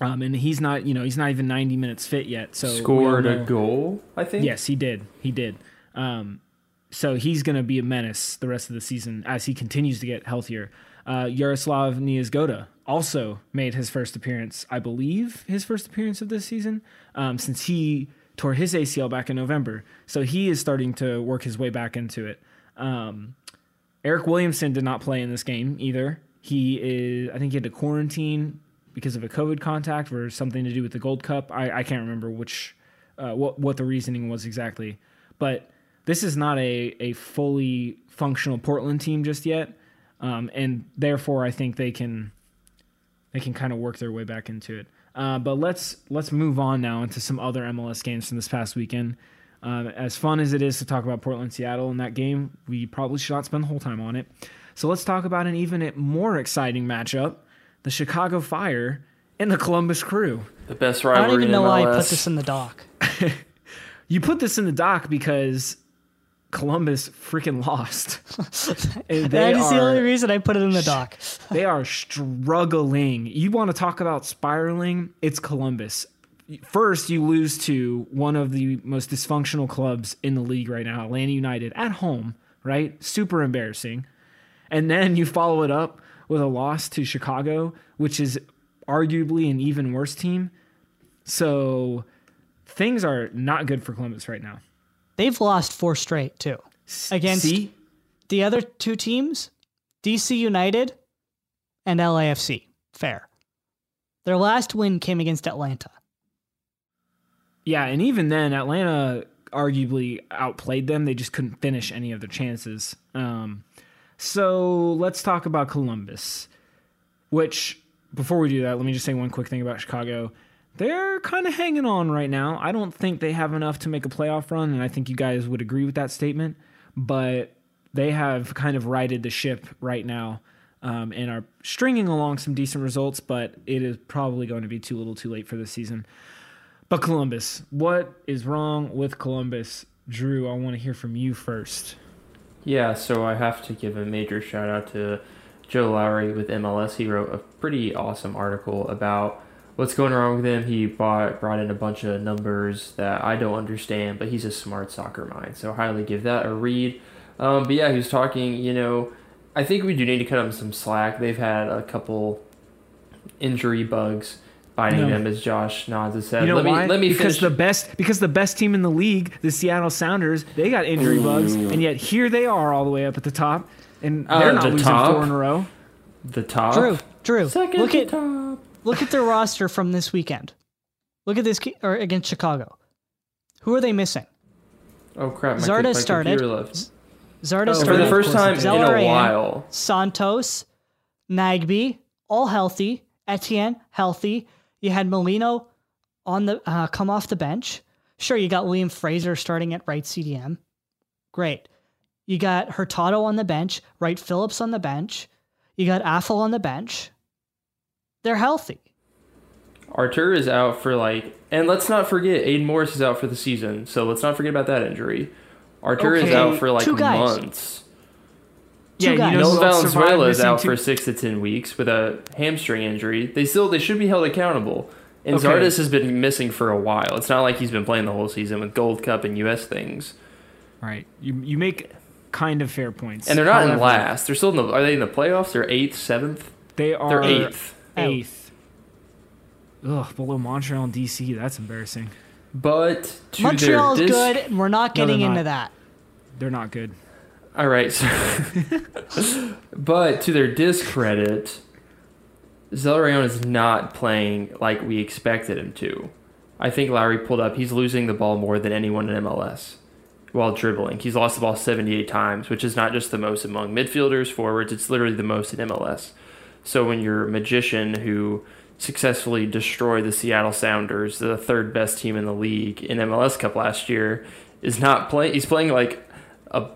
Um, and he's not, you know, he's not even 90 minutes fit yet. So we Scored a goal, I think. Yes, he did. He did. Um, so he's going to be a menace the rest of the season as he continues to get healthier. Uh, Yaroslav Niezgoda also made his first appearance, I believe, his first appearance of this season, um, since he tore his ACL back in November. So he is starting to work his way back into it. Um, Eryk Williamson did not play in this game either. He is, I think he had to quarantine because of a COVID contact or something to do with the Gold Cup. I, I can't remember which, uh, what what the reasoning was exactly. But this is not a a fully functional Portland team just yet, um, and therefore I think they can they can kind of work their way back into it. Uh, but let's let's move on now into some other MLS games from this past weekend. Um, as fun as it is to talk about Portland Seattle in that game, we probably should not spend the whole time on it. So let's talk about an even more exciting matchup: the Chicago Fire and the Columbus Crew. The best rivalry. I don't even in know why I put this in the doc. [LAUGHS] You put this in the doc because Columbus freaking lost. [LAUGHS] And That is the only reason I put it in the doc. [LAUGHS] They are struggling. You want to talk about spiraling? It's Columbus. First, you lose to one of the most dysfunctional clubs in the league right now, Atlanta United, at home, right? Super embarrassing. And then you follow it up with a loss to Chicago, which is arguably an even worse team. So things are not good for Columbus right now. They've lost four straight too. Against See? the other two teams, DC United and LAFC. Fair. Their last win came against Atlanta. Yeah, and even then, Atlanta arguably outplayed them. They just couldn't finish any of their chances. Um, so let's talk about Columbus. Which, before we do that, let me just say one quick thing about Chicago. They're kind of hanging on right now. I don't think they have enough to make a playoff run, and I think you guys would agree with that statement. But they have kind of righted the ship right now um, and are stringing along some decent results, but it is probably going to be too little too late for this season. But Columbus, what is wrong with Columbus? Drew, I want to hear from you first. Yeah, so I have to give a major shout out to Joe Lowry with MLS. He wrote a pretty awesome article about what's going wrong with him. He bought, brought in a bunch of numbers that I don't understand, but he's a smart soccer mind. So highly give that a read. Um, but yeah, he was talking, you know, I think we do need to cut him some slack. They've had a couple injury bugs biting No. them, as Josh Nods has said. You know let why? me let me because finish. the best because the best team in the league, the Seattle Sounders, they got injury bugs, and yet here they are all the way up at the top, and Uh, they're not the losing top? four in a row. the top. Drew, Drew, Second look at top. Look at their roster from this weekend. Look at this or against Chicago. Who are they missing? Oh crap! My, Zardes my started. computer left. Zardes For the first time in a while. Santos, Nagbe, all healthy. Etienne healthy. You had Molino on the uh, come off the bench. Sure, you got Liam Fraser starting at right CDM. Great. You got Hurtado on the bench, right Phillips on the bench. You got Athel on the bench. They're healthy. Artur is out for like, and let's not forget, Aidan Morris is out for the season. So let's not forget about that injury. Artur is out for like two months. Two guys. you Noah who else survived Valenzuela is out two- for six to ten weeks with a hamstring injury. They still they should be held accountable. And Okay. Zardes has been missing for a while. It's not like he's been playing the whole season with Gold Cup and US things. Right. You you make kind of fair points. And they're not in However, last. They're still in the are they in the playoffs? They're eighth, seventh? They are They're eighth. Eighth. Ugh, below Montreal and DC. That's embarrassing. But to Montreal's their dis- good. and We're not No, they're getting not. into that. They're not good. All right. So [LAUGHS] but to their discredit, Zelarayan is not playing like we expected him to. I think Lowry pulled up. He's losing the ball more than anyone in MLS while dribbling. He's lost the ball 78 times, which is not just the most among midfielders, forwards. It's literally the most in MLS. So when your magician who successfully destroyed the Seattle Sounders, the third best team in the league in MLS Cup last year, is not playing. He's playing like a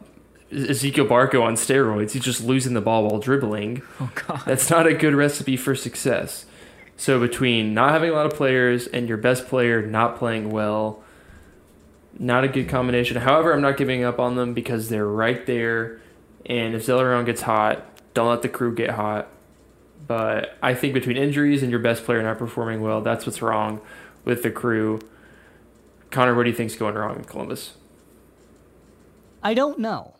Ezequiel Barco on steroids. He's just losing the ball while dribbling. Oh god. That's not a good recipe for success. So between not having a lot of players and your best player not playing well, not a good combination. However, I'm not giving up on them because they're right there. And if Zelarayan gets hot, don't let the crew get hot. But I think between injuries and your best player not performing well, that's what's wrong with the crew. Connor, what do you think's going wrong in Columbus? I don't know.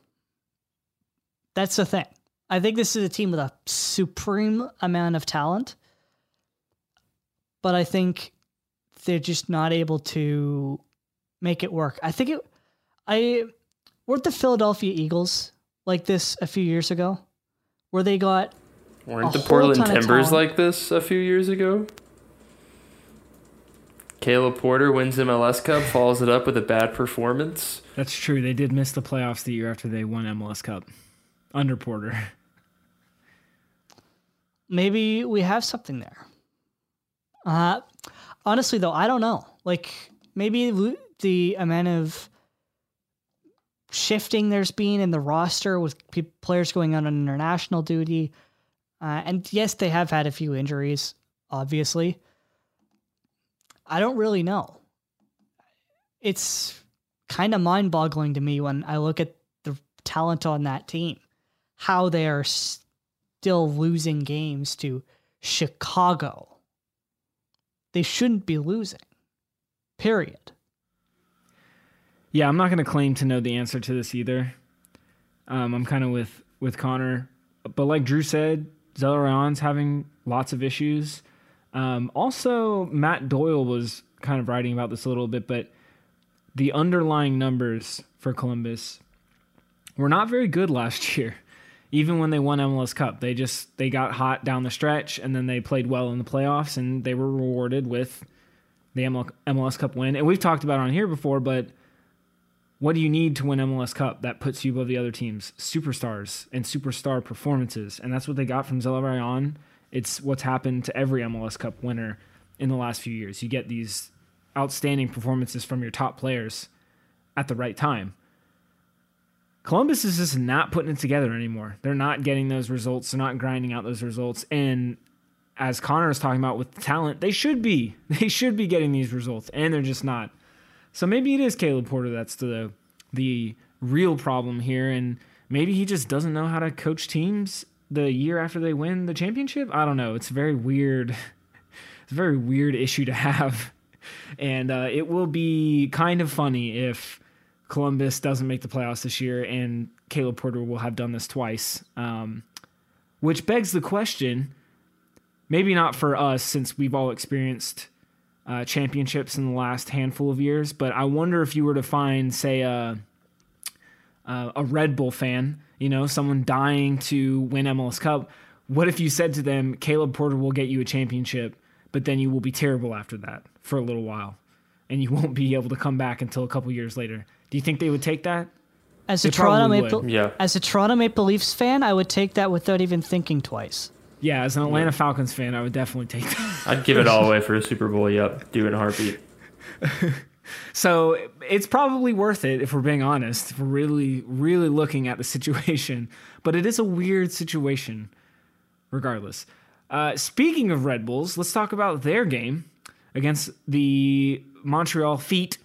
That's the thing. I think this is a team with a supreme amount of talent, but I think they're just not able to make it work. I think it. I weren't the Philadelphia Eagles like this a few years ago, where they got Weren't A the Portland Timbers like this a few years ago? Caleb Porter wins MLS Cup, follows it up with a bad performance. That's true. They did miss the playoffs the year after they won MLS Cup under Porter. maybe we have something there. Uh, honestly, though, I don't know. Like maybe the amount of shifting there's been in the roster with pe- players going out on international duty, uh, and yes, they have had a few injuries. Obviously, I don't really know. It's kind of mind-boggling to me when I look at the talent on that team, how they are still losing games to Chicago. They shouldn't be losing. Period. Yeah, I'm not going to claim to know the answer to this either. Um, I'm kind of with with Connor, but like Drew said, Zelarayan's having lots of issues. Um, also, Matt Doyle was kind of writing about this a little bit, but the underlying numbers for Columbus were not very good last [LAUGHS] year. Even when they won MLS Cup, they just they got hot down the stretch, and then they played well in the playoffs, and they were rewarded with the MLS Cup win. And we've talked about it on here before, but what do you need to win MLS Cup that puts you above the other teams? Superstars and superstar performances. And that's what they got from Zelarayan. It's what's happened to every MLS Cup winner in the last few years. You get these outstanding performances from your top players at the right time. Columbus is just not putting it together anymore. They're not getting those results. They're not grinding out those results. And as Connor was talking about with talent, they should be. [LAUGHS] They should be getting these results, and they're just not. So maybe it is Caleb Porter that's the the real problem here, and maybe he just doesn't know how to coach teams the year after they win the championship. I don't know. It's very weird. [LAUGHS] It's a very weird issue to have, [LAUGHS] and uh, it will be kind of funny if Columbus doesn't make the playoffs this year, and Caleb Porter will have done this twice. Um, which begs the question maybe not for us since we've all experienced uh, championships in the last handful of years, but I wonder if you were to find, say, a, a, a Red Bull fan, you know, someone dying to win MLS Cup. What if you said to them, Caleb Porter will get you a championship, but then you will be terrible after that for a little while, and you [LAUGHS] won't be able to come back until a couple years later? Do you think they would take that? As a Toronto Maple. Yeah. as a Toronto Maple Leafs fan, I would take that without even thinking twice. Yeah, as an Atlanta Falcons fan, I would definitely take that. [LAUGHS] I'd give it all away for a Super Bowl. Yep, do it in a heartbeat. [LAUGHS] So it's probably worth it if we're being honest, if we're really, really looking at the [LAUGHS] situation. But it is a weird situation, regardless. Uh, speaking of Red Bulls, let's talk about their game against the Montreal Feet.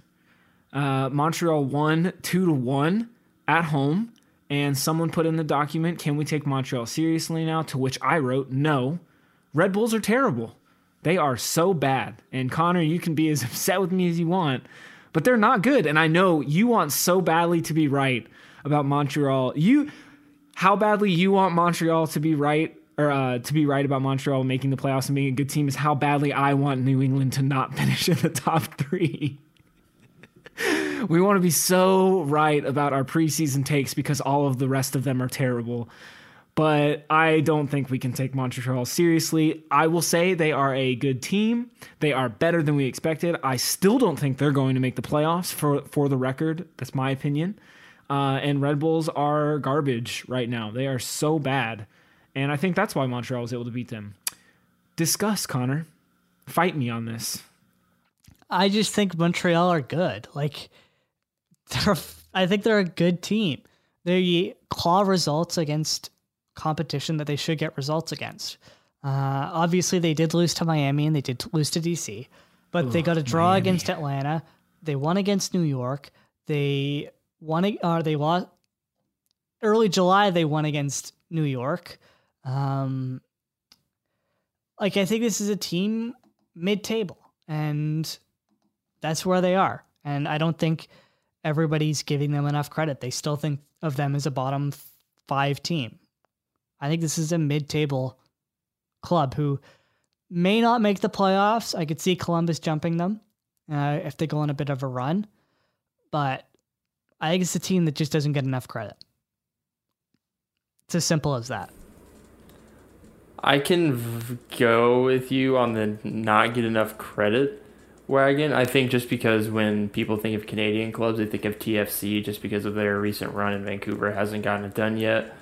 Uh, Montreal won two to one at home, and someone put in the document, "Can we take Montreal seriously now?" To which I wrote, "No, Red Bulls are terrible. They are so bad. And Connor, you can be as [LAUGHS] upset with me as you want, but they're not good. And I know you want so badly to be right about Montreal. You, how badly you want Montreal to be right, or uh, to be right about Montreal making the playoffs and being a good team is how badly I want New England to not [LAUGHS] finish in the top three. [LAUGHS] we want to be so right about our preseason takes because all of the rest of them are terrible but I don't think we can take Montreal seriously. I will say they are a good team. They are better than we expected. I still don't think they're going to make the playoffs for for the record. That's my opinion. Uh, and Red Bulls are garbage right now. They are so bad, and I think that's why Montreal was able to beat them. Discuss, Connor. Fight me on this. I just think Montreal are good. Like, they're, I think they're a good team. They claw results against competition that they should get results against. Uh, obviously, they did lose to Miami and they did lose to DC, but they got a draw against Atlanta. They won against New York. They won, ag- or they lost early July. They won against New York. Um, like I think this is a team mid-table, and that's where they are. And I don't think everybody's giving them enough credit. They still think of them as a bottom five team. I think this is a mid-table club who may not make the playoffs. I could see Columbus jumping them uh, if they go on a bit of a run, but I think it's a team that just doesn't get enough credit. It's as simple as that. I can v- go with you on the not get enough credit wagon. I think just because when people think of Canadian clubs, they think of TFC just because of their recent run in Vancouver hasn't gotten it done yet.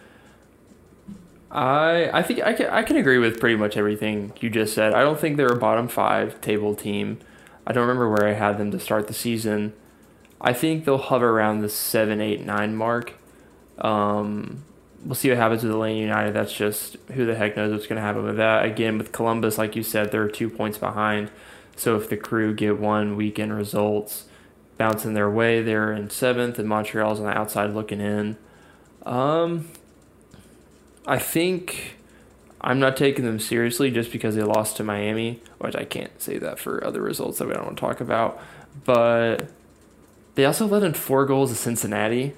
I I think I can I can agree with pretty much everything you just said. I don't think they're a bottom five table team. I don't remember where I had them to start the season. I think they'll hover around the seven, eight, nine mark. Um, we'll see what happens with Atlanta United. That's just who the heck knows what's going to happen with that. Again, with Columbus, like you said, they're two points behind. So if the crew get one weekend results bouncing their way, they're in seventh, and Montreal's on the outside looking in. Um, I think I'm not taking them seriously just because they lost to Miami, which I can't say that for other results that we don't want to talk about. But they also let in four goals to Cincinnati,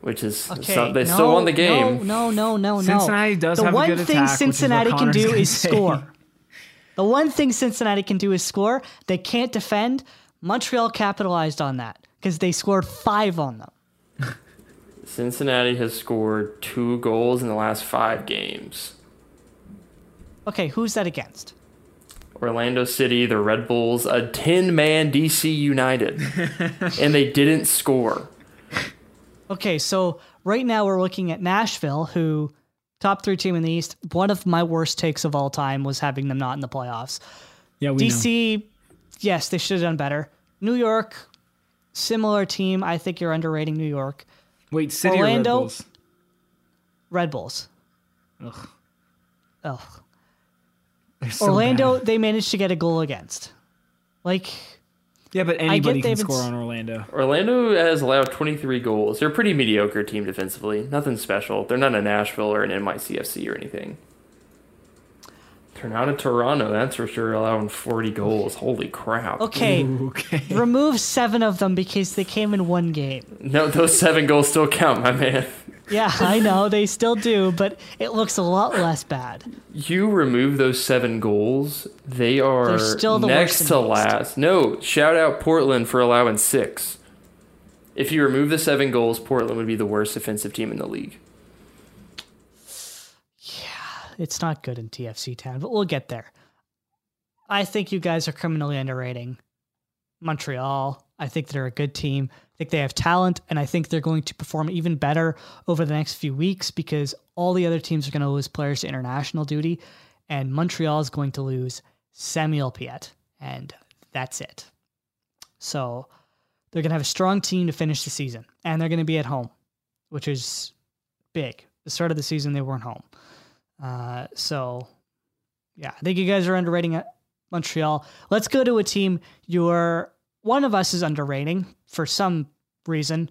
which is Okay, some, they no, still won the game. No, no, no, no, no. Cincinnati does the have a one good thing attack, which is what Cincinnati can do is score. The one thing Cincinnati can do is score. They can't defend. Montreal capitalized on that because they scored five on them. [LAUGHS] Cincinnati has scored two goals in the last five games. Okay, who's that against? Orlando City, the Red Bulls, a 10 man DC United, [LAUGHS] and they didn't score. Okay, so right now we're looking at Nashville, who top three team in the East. One of my worst takes of all time was having them not in the playoffs. Yeah, we know. DC, yes, they should have done better. New York, similar team. I think you're underrating New York. Wait, City Orlando- or Red Bulls? Red Bulls. Ugh, Ugh. so Orlando, bad. they managed to get a goal against. Like, Yeah, but anybody can they've been score on Orlando. Orlando has allowed 23 goals. They're a pretty mediocre team defensively. Nothing special. They're not a Nashville or an NYCFC or anything. They're not a Toronto, that's for sure, allowing 40 goals. Holy crap. okay, Okay. [LAUGHS] remove seven of them because they came in one game. No, those seven goals still count, my man. Yeah, I know they still do, but it looks a lot less bad. You remove those seven goals, they are They're still the next worst in to the East. last. No, shout out Portland for allowing six. If you remove the seven goals, Portland would be the worst offensive team in the league. It's not good in TFC town, but we'll get there. I think you guys are criminally underrating Montreal. I think they're a good team. I think they have talent, and I think they're going to perform even better over the next few weeks because all the other teams are going to lose players to international duty, and Montreal is going to lose Samuel Piette, and that's it. So they're going to have a strong team to finish the season, and they're going to be at home, which is big. The start of the season, they weren't home. Uh, so, yeah, I think you guys are underrating Montreal. Let's go to a team you're one of us is underrating for some reason,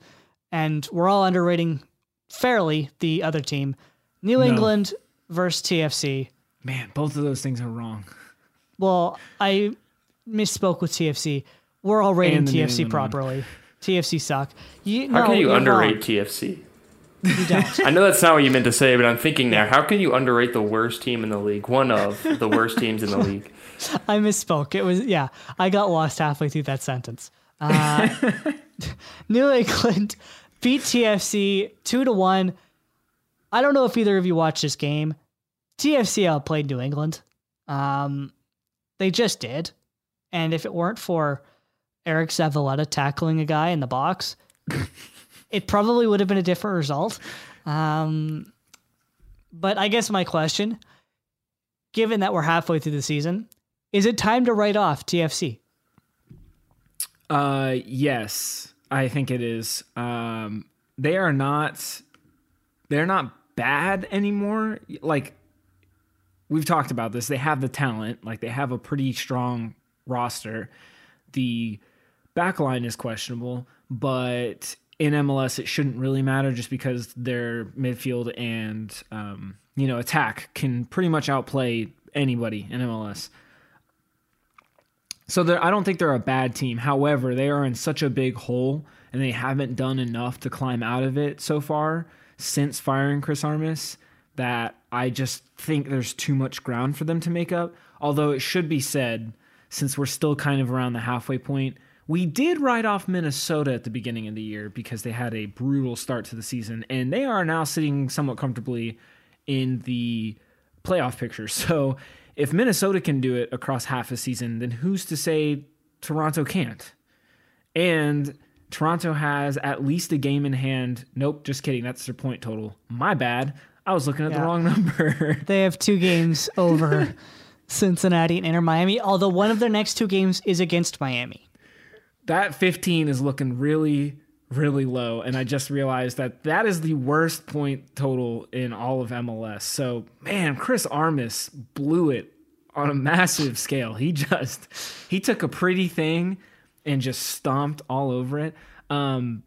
and we're all underrating fairly the other team. New No. England versus TFC. Man, both of those things are wrong. Well, I misspoke with TFC. We're all rating And the New TFC properly. TFC suck. You, How no, can you underrate wrong. TFC? You don't. [LAUGHS] I know that's not what you meant to say, but I'm thinking now. How can you underrate the worst team in the league? One of the worst teams in the league. [LAUGHS] I misspoke. It was yeah. I got lost halfway through that sentence. Uh, [LAUGHS] New England beat TFC two to one. I don't know if either of you watched this game. TFC outplayed New England. Um, they just did, and if it weren't for Eriq Zavaleta tackling a guy in the box, it probably would have been a different result. Um, but I guess my question, given that we're halfway through the season, is it time to write off TFC? Uh, yes, I think it is. Um, they are not. They're not bad anymore. Like we've talked about this, they have the talent. Like they have a pretty strong roster. The back line is questionable, but in MLS it shouldn't really matter just because their midfield and um, you know attack can pretty much outplay anybody in MLS. So I don't think they're a bad team. However, they are in such a big hole and they haven't done enough to climb out of it so far since firing Chris Armas that I just think there's too much ground for them to make up. Although it should be said, since we're still kind of around the halfway point, we did write off Minnesota at the beginning of the year because they had a brutal start to the season and they are now sitting somewhat comfortably in the playoff picture. [LAUGHS] So if Minnesota can do it across half a season, then who's to say Toronto can't? And Toronto has at least a game in hand. Nope, just kidding. That's their point total. My bad. I was looking at Yeah. the wrong number. [LAUGHS] They have two games over [LAUGHS] Cincinnati and Inter Miami, although one of their next two games is against Miami. That 15 is looking really really low and i just realized that that is the worst point total in all of mls so man chris armas blew it on a [LAUGHS] massive scale. He just he took a pretty thing and just stomped all over it. Um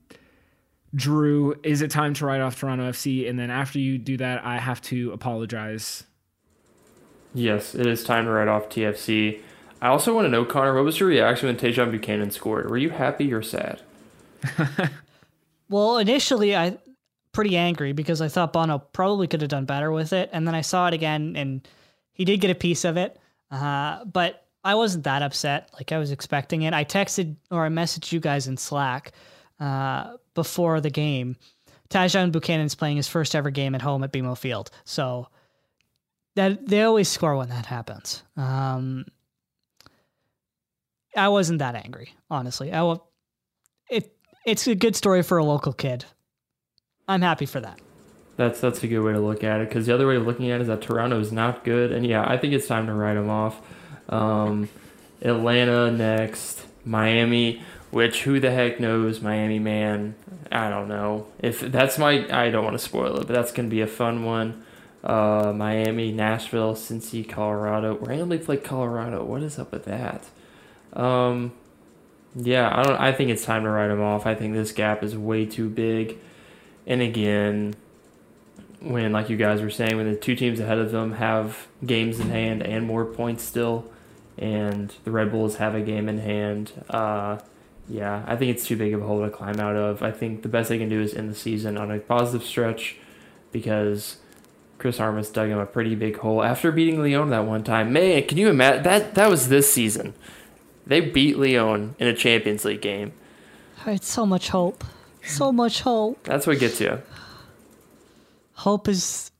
drew is it time to write off toronto fc and then after you do that i have to apologize. Yes, it is time to write off TFC. I also want to know, Connor, what was your reaction when Tajon Buchanan scored? Were you happy or sad? [LAUGHS] Well, initially I pretty angry because I thought Bono probably could have done better with it, and then I saw it again, and he did get a piece of it. Uh, but I wasn't that upset. Like I was expecting it. I texted or I messaged you guys in Slack uh, before the game. Tajon Buchanan's playing his first ever game at home at BMO Field, so that they always score when that happens. Um, I wasn't that angry, honestly. I wa- it it's a good story for a local kid. I'm happy for that. That's that's a good way to look at it because the other way of looking at it is that Toronto is not good, and yeah, I think it's time to write them off. Um, Atlanta next, Miami, which who the heck knows, Miami man? I don't know if that's my. I don't want to spoil it, but that's gonna be a fun one. Uh, Miami, Nashville, Cincy, Colorado. Randomly play Colorado. What is up with that? Um, yeah, I don't. I think it's time to write them off. I think this gap is way too big. And again, when like you guys were saying, when the two teams ahead of them have games in hand and more points still, and the Red Bulls have a game in hand, uh, yeah, I think it's too big of a hole to climb out of. I think the best they can do is end the season on a positive stretch, because Chris Armas dug him a pretty big hole after beating Leon that one time. Man, can you imagine that? That was this season. They beat Leon in a Champions League game. It's so much hope. So much hope. That's what gets you. Hope is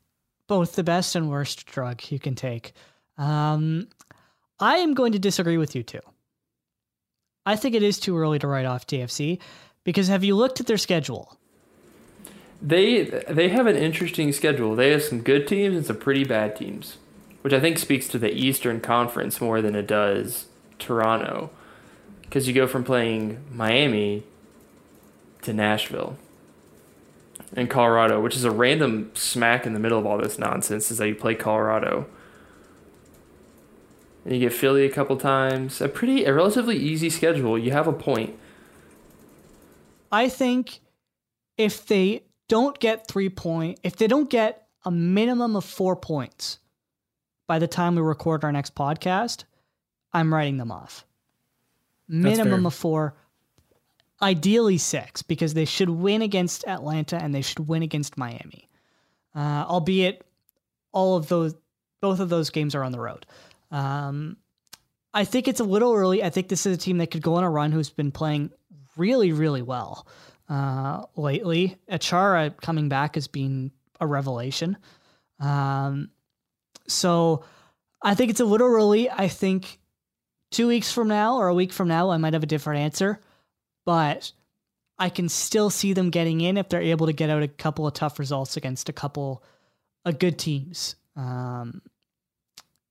both the best and worst drug you can take. Um, I am going to disagree with you too. I think it is too early to write off TFC because have you looked at their schedule? They they have an interesting schedule. They have some good teams and some pretty bad teams, which I think speaks to the Eastern Conference more than it does Toronto, because you go from playing Miami to Nashville and Colorado, which is a random smack in the middle of all this nonsense. Is that you play Colorado. And you get Philly a couple times. A pretty, a relatively easy schedule. You have a point. I think if they don't get three point, if they don't get a minimum of four points by the time we record our next podcast, I'm writing them off. Minimum of four, ideally six, because they should win against Atlanta and they should win against Miami. Uh, albeit all of those, both of those games are on the road. Um, I think it's a little early. I think this is a team that could go on a run who's been playing really, really well uh, lately. Achara coming back has been a revelation. Um, so I think it's a little early. I think two weeks from now or a week from now, I might have a different answer, but I can still see them getting in if they're able to get out a couple of tough results against a couple of good teams. Um,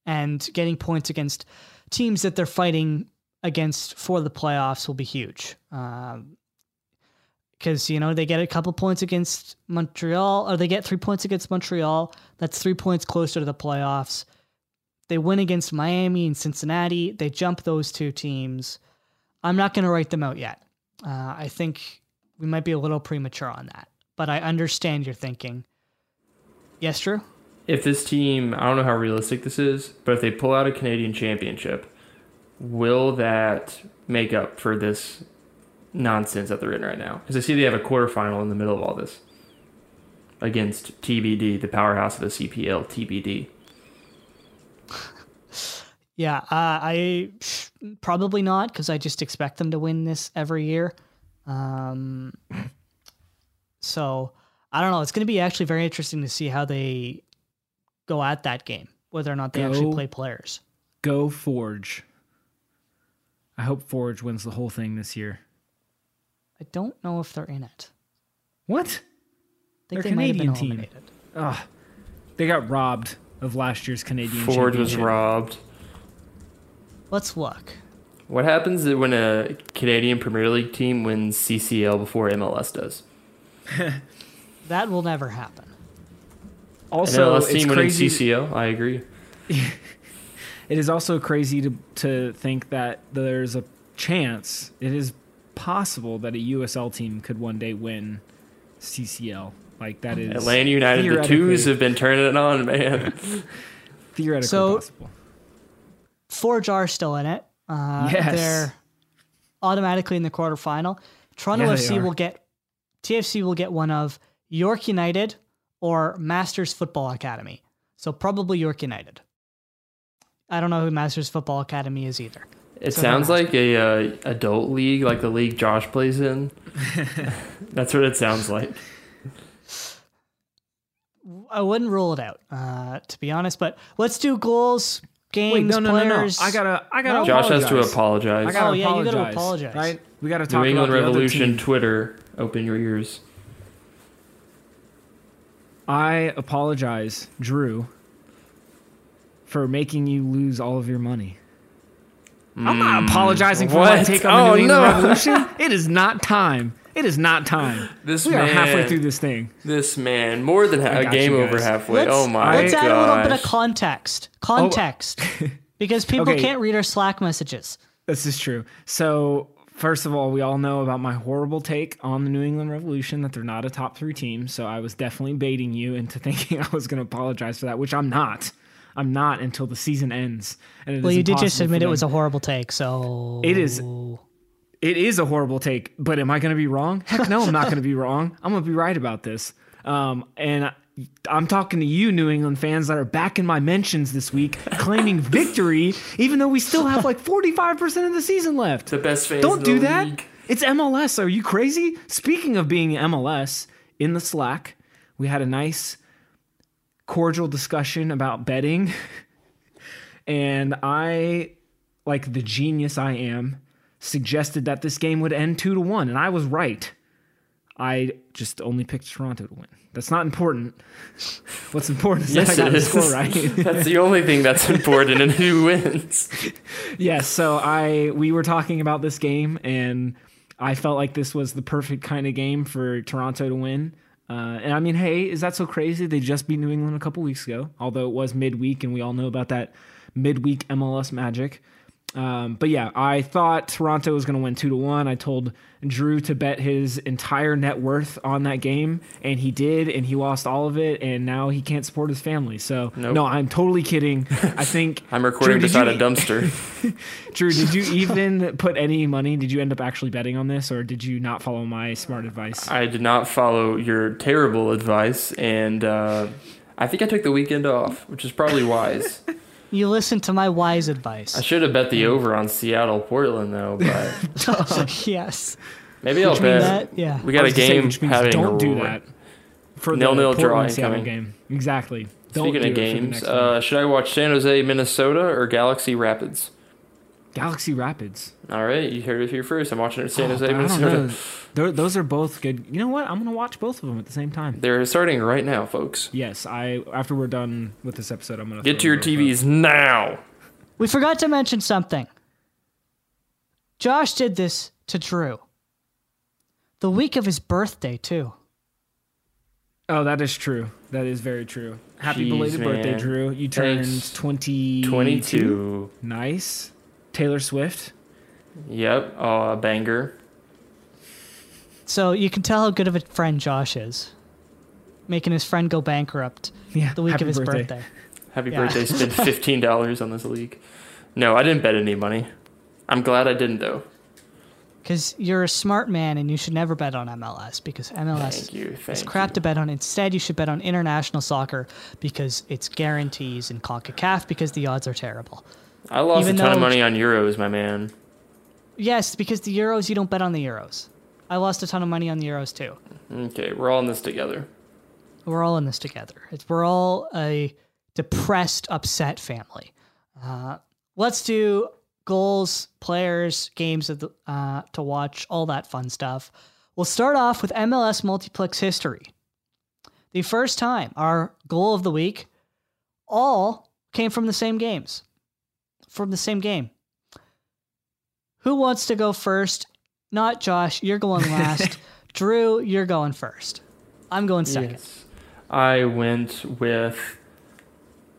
and getting points against teams that they're fighting against for the playoffs will be huge. Um, because you know they get a couple points against Montreal, or they get three points against Montreal. That's three points closer to the playoffs. They win against Miami and Cincinnati. They jump those two teams. I'm not going to write them out yet. Uh, I think we might be a little premature on that, but I understand your thinking. Yes, Drew. if this team, I don't know how realistic this is, but if they pull out a Canadian championship, will that make up for this nonsense that they're in right now? Because I see they have a quarterfinal in the middle of all this against TBD, the powerhouse of the CPL, TBD. Yeah, uh, I probably not because I just expect them to win this every year. Um, so I don't know. It's going to be actually very interesting to see how they go at that game, whether or not they actually play players. Go Forge. I hope Forge wins the whole thing this year. I don't know if they're in it. What? I think They're they might have been Canadian team. eliminated. Ugh. They got robbed of last year's Canadian Forge was championship. robbed. Let's look. What happens when a Canadian Premier League team wins CCL before MLS does? [LAUGHS] That will never happen. An Also, MLS it's team winning crazy. CCL, I agree. [LAUGHS] It is also crazy to to think that there's a chance. It is possible that a USL team could one day win CCL. Like that is Atlanta United, the theoretically- twos have been turning it on, man. [LAUGHS] theoretically So- possible. Forge are still in it. Uh, Yes. They're automatically in the quarterfinal. Toronto Yeah, FC will get TFC will get one of York United or Masters Football Academy. So probably York United. I don't know who Masters Football Academy is either. It So sounds like a uh, adult league, like the league Josh plays in. [LAUGHS] That's what it sounds like. I wouldn't rule it out, uh, to be honest. But let's do goals, games, Wait, no, no, no, no. I gotta, I gotta. No? Josh has to apologize. apologize. I gotta Oh, yeah, you apologize. gotta apologize. Right? We gotta New talk England about the other Revolution team. Twitter, open your ears. I apologize, Drew, for making you lose all of your money. I'm not hmm. apologizing for my take on the Oh, New England oh, no. Revolution. [LAUGHS] It is not time. It is not time. This we are halfway through this thing. This man, more than ha- I a got game over halfway. Let's, oh my god. let's gosh! add a little bit of context. Oh. Context. [LAUGHS] because people Okay. can't read our Slack messages. This is true. So, first of all, we all know about my horrible take on the New England Revolution that they're not a top three team. So, I was definitely baiting you into [LAUGHS] thinking I was going to apologize for that, which I'm not. I'm not until the season ends. And it Well, is you did just admit it was a horrible take, so It is- It is a horrible take, but am I going to be wrong? Heck no, I'm not going to be [LAUGHS] wrong. I'm going to be right about this. Um, and I- I'm talking to you, New England fans that are back in my mentions this week, [LAUGHS] claiming victory, even though we still have like 45% of the season left. the best fans. Don't do that. league. It's MLS. Are you crazy? Speaking of being MLS, in the Slack, we had a nice, cordial discussion about betting. [LAUGHS] and I, like the genius I am, suggested that this game would end two to one, and I was right. I just only picked Toronto to win. That's not important. What's important is Yes, that I got the score right. [LAUGHS] That's the only thing that's [LAUGHS] important, and who wins. yes, so I we were talking about this game, and I felt like this was the perfect kind of game for Toronto to win. Uh, and I mean, hey, is that so crazy? They just beat New England a couple weeks ago, although it was midweek, and we all know about that midweek MLS magic. Um, but yeah, I thought Toronto was going to win two to one. I told Drew to bet his entire net worth on that game, and he did, and he lost all of it, and now he can't support his family. So Nope. no, I'm totally kidding. [LAUGHS] I think I'm recording Drew, beside you- a dumpster. [LAUGHS] Drew, did you even put any money? Did you end up actually betting on this, or did you not follow my smart advice? I did not follow your terrible advice, and uh, I think I took the weekend off, which is probably wise. [LAUGHS] You listen to my wise advice. I should have bet the over on Seattle Portland though, but [LAUGHS] yes. maybe I'll Which bet. that, yeah. We got a was gonna say, game which means having don't do a- that for Nil-nil the draw Portland Seattle incoming. game. Exactly. Don't Speaking of it for the games, uh, should I watch San Jose, Minnesota, or Galaxy Rapids? Galaxy Rapids. All right, you heard it here first. I'm watching San Oh, Jose, but Minnesota. Those are both good. You know what? I'm gonna watch both of them at the same time. They're starting right now, folks. Yes, I. After we're done with this episode, I'm gonna Get to your them both up. TVs now. We forgot to mention something. Josh did this to Drew. The week of his birthday, too. Oh, that is true. That is very true. Happy Jeez, belated birthday. Drew. You turned Thanks. 20 22. Nice. Taylor Swift. Yep. Oh, a banger. So you can tell how good of a friend Josh is. Making his friend go bankrupt Yeah. the week of his birthday. birthday. Happy Yeah. birthday. Spent [LAUGHS] $15 on this league. No, I didn't bet any money. I'm glad I didn't, though. Because you're a smart man and you should never bet on MLS because MLS Thank you. Thank is crap you. to bet on. Instead, you should bet on international soccer because it's guarantees and CONCACAF because the odds are terrible. I lost even a ton of money on Euros, my man. Yes, because the Euros, you don't bet on the Euros. I lost a ton of money on the Euros too. Okay, we're all in this together. We're all in this together. It's, we're all a depressed, upset family. Uh, let's do goals, players, games of the, uh, to watch, all that fun stuff. We'll start off with MLS multiplex history. The first time our goal of the week all came from the same games, from the same game. Who wants to go first? Not Josh. You're going last. [LAUGHS] Drew, you're going first. I'm going second. Yes. I went with,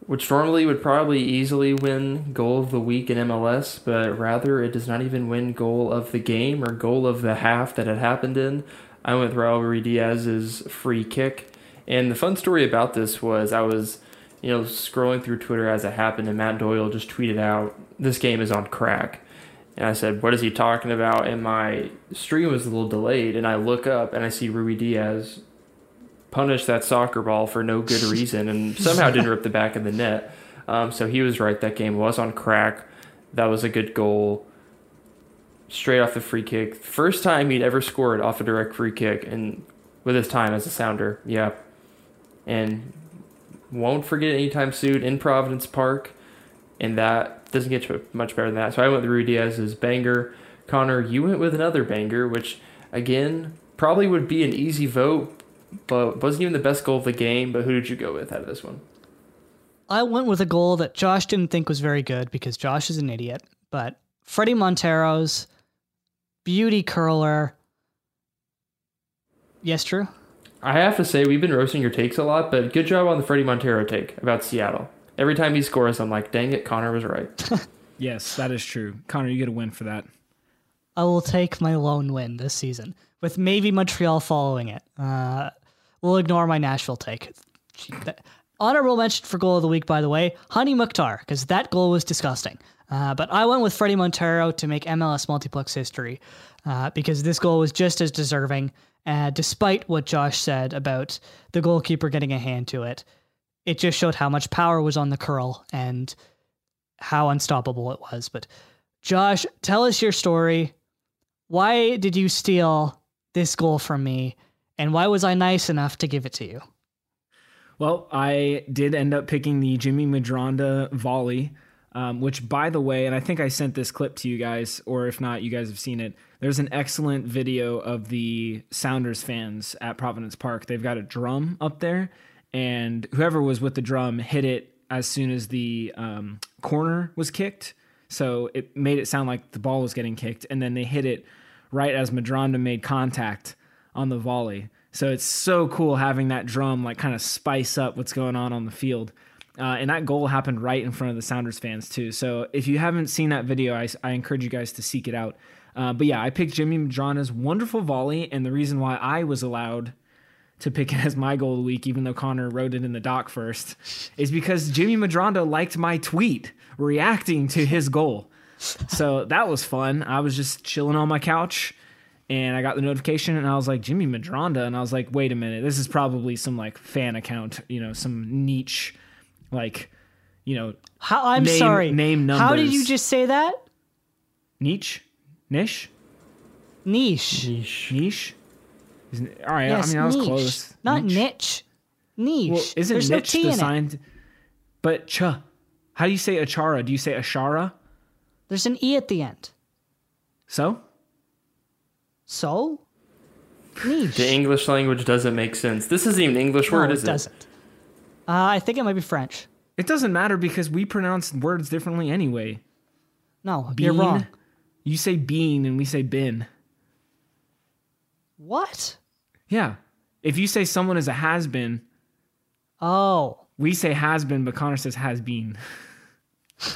which normally would probably easily win goal of the week in MLS, but rather it does not even win goal of the game or goal of the half that it happened in. I went with Raul Diaz's free kick. And the fun story about this was I was, you know, scrolling through Twitter as it happened, and Matt Doyle just tweeted out, This game is on crack. And I said, What is he talking about? And my stream was a little delayed, and I look up and I see Ruidíaz punish that soccer ball for no good [LAUGHS] reason and somehow didn't rip the back of the net. Um, so he was right. That game was on crack. That was a good goal. Straight off the free kick. First time he'd ever scored off a direct free kick and with his time as a sounder. Yeah. And won't forget anytime soon in Providence Park. And that doesn't get you much better than that. So I went with Ruidíaz's banger. Connor, you went with another banger, which again probably would be an easy vote, but wasn't even the best goal of the game. But who did you go with out of this one? I went with a goal that Josh didn't think was very good because Josh is an idiot. But Fredy Montero's beauty curler. Yes, Drew? I have to say we've been roasting your takes a lot, but good job on the Fredy Montero take about Seattle. Every time he scores, I'm like, dang it, Connor was right. [LAUGHS] Yes, that is true. Connor, you get a win for that. I will take my lone win this season, with maybe Montreal following it. Uh, we'll ignore my Nashville take. Honorable mention for goal of the week, by the way, Hany Mukhtar, because that goal was disgusting. Uh, but I went with Fredy Montero to make MLS multiplex history uh, because this goal was just as deserving, uh, despite what Josh said about the goalkeeper getting a hand to it. It just showed how much power was on the curl and how unstoppable it was. But Josh, tell us your story. Why did you steal this goal from me? And why was I nice enough to give it to you? Well, I did end up picking the Jimmy Medranda volley. Um, which, by the way, and I think I sent this clip to you guys, or if not, you guys have seen it. There's an excellent video of the Sounders fans at Providence Park. They've got a drum up there, and whoever was with the drum hit it as soon as the um, corner was kicked. So it made it sound like the ball was getting kicked, and then they hit it right as Medranda made contact on the volley. So it's so cool having that drum like kind of spice up what's going on on the field. Uh, and that goal happened right in front of the Sounders fans too. So if you haven't seen that video, I, I encourage you guys to seek it out. Uh, but yeah, I picked Jimmy Medranda's wonderful volley, and the reason why I was allowed to pick it [LAUGHS] as my goal of the week, even though Connor wrote it in the doc first, is because Jimmy Medranda liked my tweet reacting to his goal. So that was fun. I was just chilling on my couch and I got the notification and I was like, Jimmy Medranda. And I was like, wait a minute, this is probably some like fan account, you know, some niche, like, you know, How I'm Name- sorry. name numbers. How did you just say that? niche, niche, Niche. niche. Isn't, all right, Yes, I mean, I was niche. close. Not niche. Niche. Well, isn't There's niche no T the sign? But ch. How do you say achara? Do you say ashara? There's an E at the end. So So? Niche. The English language doesn't make sense. This isn't even an English no, word, it is it? doesn't. Uh, I think it might be French. it doesn't matter because we pronounce words differently anyway. No, Bean, you're wrong. You say bean and we say bin. What? Yeah. If you say someone is a has been, Oh. we say has been, but Connor says has been. [LAUGHS]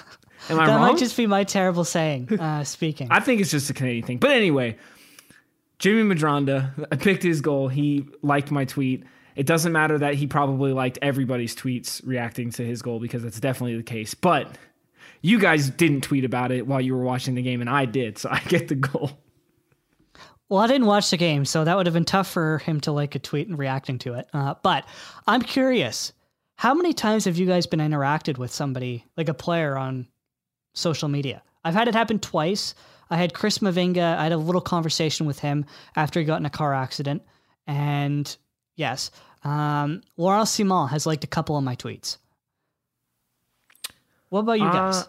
Am I wrong? that wrong? might just be my terrible saying, uh, [LAUGHS] speaking. I think it's just a Canadian thing. But anyway, Jimmy Medranda, I picked his goal. He liked my tweet. It doesn't matter that he probably liked everybody's tweets reacting to his goal because that's definitely the case. But you guys didn't tweet about it while you were watching the game, and I did, so [LAUGHS] I get the goal. Well, I didn't watch the game, so that would have been tough for him to like a tweet and reacting to it. Uh, but I'm curious, how many times have you guys been interacted with somebody, like a player on social media? I've had it happen twice. I had Chris Mavinga, I had a little conversation with him after he got in a car accident. And yes, um, Laurent Simon has liked a couple of my tweets. What about you guys? Uh,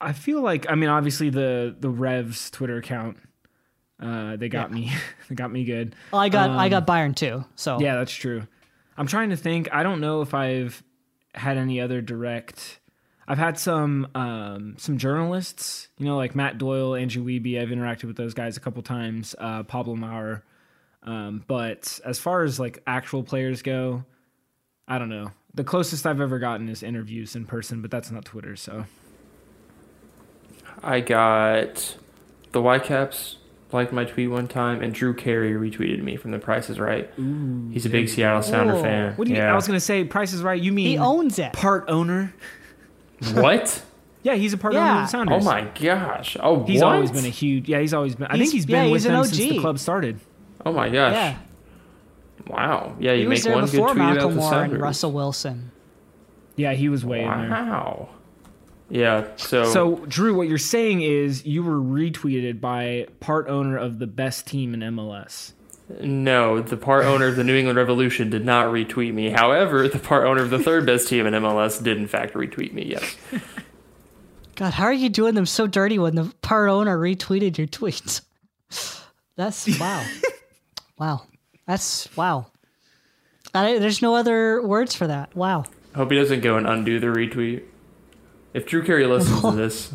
I feel like I mean obviously the the Revs Twitter account uh they got me [LAUGHS] they got me good. Well, I got I got Byron too. So um, Yeah, that's true. I'm trying to think. I don't know if I've had any other direct. I've had some um, some journalists, you know, like Matt Doyle, Andrew Wiebe. I've interacted with those guys a couple times. Uh, Pablo Maurer. Um, but as far as like actual players go, I don't know. The closest I've ever gotten is interviews in person, but that's not Twitter. So I got the Whitecaps liked my tweet one time, and Drew Carey retweeted me from The Price is Right. He's a big Seattle Sounder Ooh. fan. what do you? yeah. I was gonna say, Price is Right. You mean he owns it. part owner? what? [LAUGHS] Yeah, he's a part owner Yeah. of the Sounders. Oh my gosh! Oh, He's what? always been a huge. Yeah, he's always been. I He's- think he's been he's with an them since the club started. Oh my gosh! Yeah. Wow. Yeah, you He was make there one good before tweet about the Macklemore and Russell Wilson. Yeah, he was way in there. Wow. Yeah. So. So, Drew, what you're saying is you were retweeted by part owner of the best team in MLS. No, the part owner of the New England Revolution did not retweet me. However, the part owner of the third best team in MLS did in fact retweet me. Yes. [LAUGHS] God, how are you doing them so dirty when the part owner retweeted your tweets? [LAUGHS] That's wow. [LAUGHS] wow. That's wow. I, there's no other words for that. Wow. Hope he doesn't go and undo the retweet. If Drew Carey listens to [LAUGHS] this,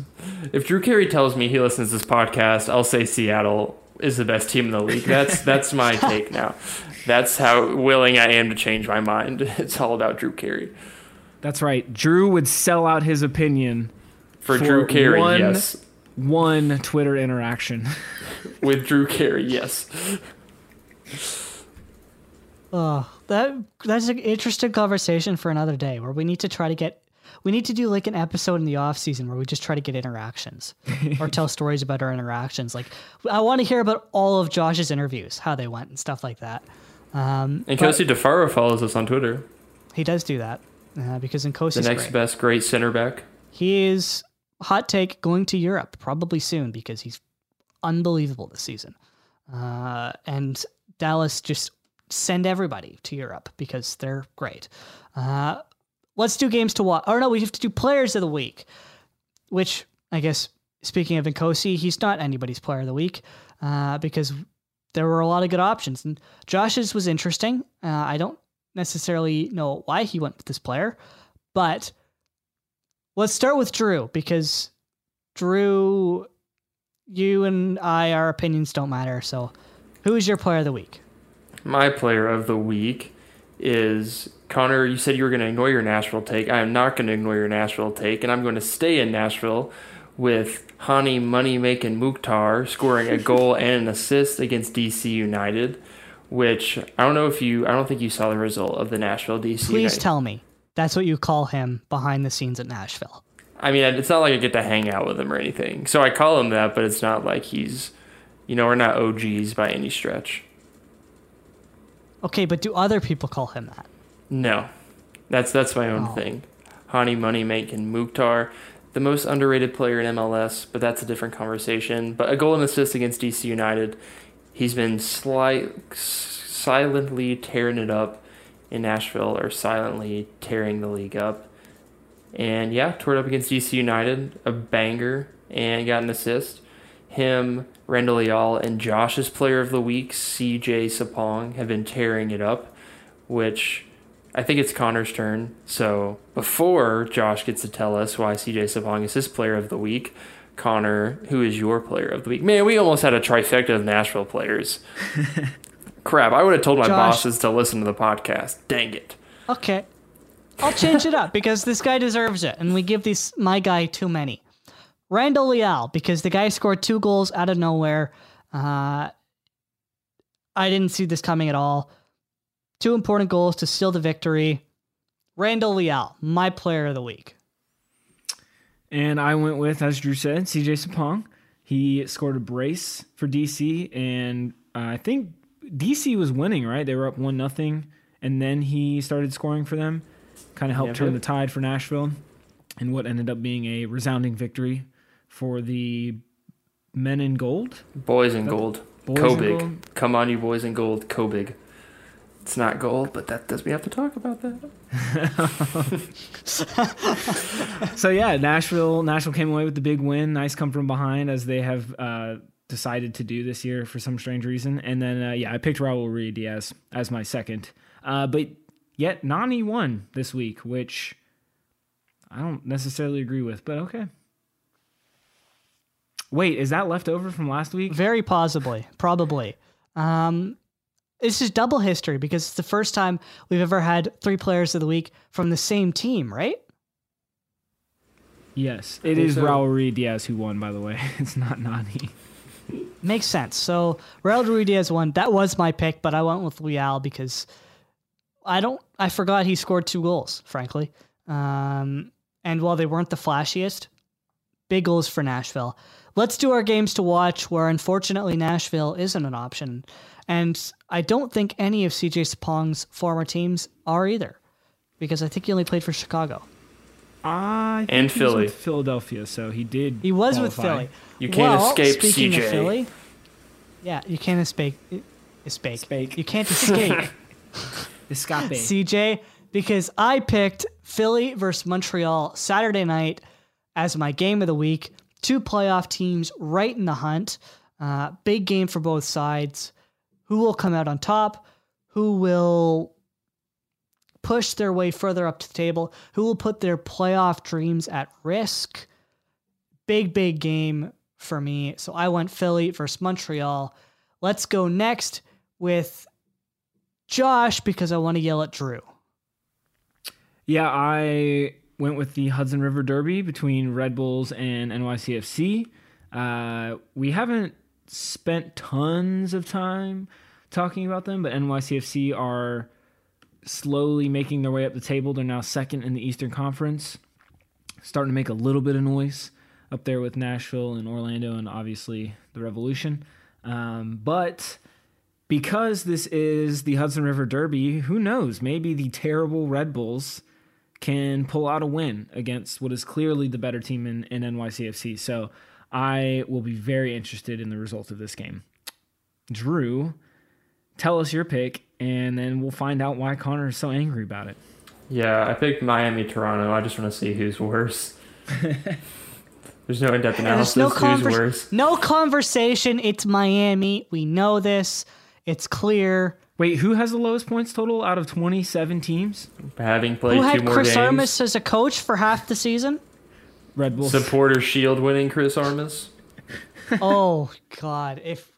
if Drew Carey tells me he listens to this podcast, I'll say Seattle is the best team in the league. That's [LAUGHS] that's my take now. That's how willing I am to change my mind. [LAUGHS] It's all about Drew Carey. That's right. Drew would sell out his opinion For, For Drew Carey, one- yes. one Twitter interaction. With Drew Carey, yes. Oh, that that's an interesting conversation for another day where we need to try to get we need to do like an episode in the off season where we just try to get interactions or tell [LAUGHS] stories about our interactions. Like I want to hear about all of Josh's interviews, how they went and stuff like that. Um, And Nkosi Tafari follows us on Twitter. he does do that uh, because in The next great. best great center back. He is hot take going to Europe probably soon because he's unbelievable this season. Uh, and Dallas just send everybody to Europe because they're great. Uh, let's do games to watch. Or no, we have to do players of the week. which I guess speaking of Nkosi, he's not anybody's player of the week uh, because there were a lot of good options. And Josh's was interesting. Uh, I don't necessarily know why he went with this player, but let's start with Drew because Drew, you and I, our opinions don't matter. So, who is your player of the week? My player of the week is Connor. You said you were going to ignore your Nashville take. I am not going to ignore your Nashville take, and I'm going to stay in Nashville with Hany Money Making Mukhtar scoring a [LAUGHS] goal and an assist against DC United. Which I don't know if you, I don't think you saw the result of the Nashville DC. Please United. tell me that's what you call him behind the scenes at Nashville. I mean, it's not like I get to hang out with him or anything. So I call him that, but it's not like he's, you know, we're not OGs by any stretch. Okay, but do other people call him that? No, that's that's my own Oh. thing. Hany Money making Mukhtar, the most underrated player in MLS, but that's a different conversation. But a goal and assist against DC United. He's been slight, silently tearing it up in Nashville, or silently tearing the league up. And yeah, tore it up against DC United, a banger, and got an assist. Him, Randall Leal, and Josh's player of the week, CJ Sapong, have been tearing it up, which I think it's Connor's turn. So before Josh gets to tell us why CJ Sapong is his player of the week, Connor, who is your player of the week? Man, we almost had a trifecta of Nashville players. [LAUGHS] Crap, I would have told my Josh. bosses to listen to the podcast. Dang it. Okay. I'll change it up because this guy deserves it, and we give this my guy too many. Randall Leal, because the guy scored two goals out of nowhere. Uh, I didn't see this coming at all. Two important goals to seal the victory. Randall Leal, my player of the week. And I went with, as Drew said, CJ Sapong. He scored a brace for DC, and uh, I think DC was winning, right? They were up one nothing, and then he started scoring for them. Kind of helped Yeah, turn the tide for Nashville, and what ended up being a resounding victory for the men in gold. Boys in gold. Boys in gold? Come on, you boys in gold. Kobig. It's not gold, but that does we have to talk about that. [LAUGHS] So yeah, Nashville. Nashville came away with the big win. Nice come from behind as they have uh, decided to do this year for some strange reason. And then uh, yeah, I picked Raul Ruidíaz as my second. Uh, but yet Nani won this week, which I don't necessarily agree with. But okay. Wait, is that left over from last week? Very possibly, probably. Um, this is double history because it's the first time we've ever had three players of the week from the same team, right? Yes, it is so. Raul Ruiz Diaz who won. By the way, [LAUGHS] it's not Nani. Makes sense. So Raul Ruiz Diaz won. That was my pick, but I went with Leal because I don't. I forgot he scored two goals. Frankly, um, and while they weren't the flashiest, big goals for Nashville. Let's do our games to watch, where unfortunately Nashville isn't an option, and I don't think any of CJ Sapong's former teams are either, because I think he only played for Chicago. I think And he was Philly. with Philadelphia, so he did. He was with. Philly. You can't Well, escape speaking of CJ. Philly, yeah, you can't escape. Escape. Escape. You can't escape. [LAUGHS] Escape. CJ because I picked Philly versus Montreal Saturday night as my game of the week. Two playoff teams right in the hunt. Uh, big game for both sides. Who will come out on top? Who will push their way further up to the table? Who will put their playoff dreams at risk? Big, big game for me. So I went Philly versus Montreal. Let's go next with Josh because I want to yell at Drew. Yeah, I went with the Hudson River Derby between Red Bulls and NYCFC. Uh, we haven't spent tons of time talking about them, but NYCFC are slowly making their way up the table. They're now second in the Eastern Conference, starting to make a little bit of noise up there with Nashville and Orlando, and obviously the Revolution. Um, but because this is the Hudson River Derby, who knows? Maybe the terrible Red Bulls can pull out a win against what is clearly the better team in, in NYCFC. So I will be very interested in the result of this game. Drew, tell us your pick, and then we'll find out why Connor is so angry about it. Yeah, I picked Miami Toronto. I just want to see who's worse. [LAUGHS] There's no in-depth analysis. no Who's worse? no conversation. It's Miami. We know this. It's clear. Wait, who has the lowest points total out of 27 teams? Having played Who two had more Chris games. Armas as a coach for half the season? Red Bulls. Supporter Shield winning Chris Armas. [LAUGHS] oh God! If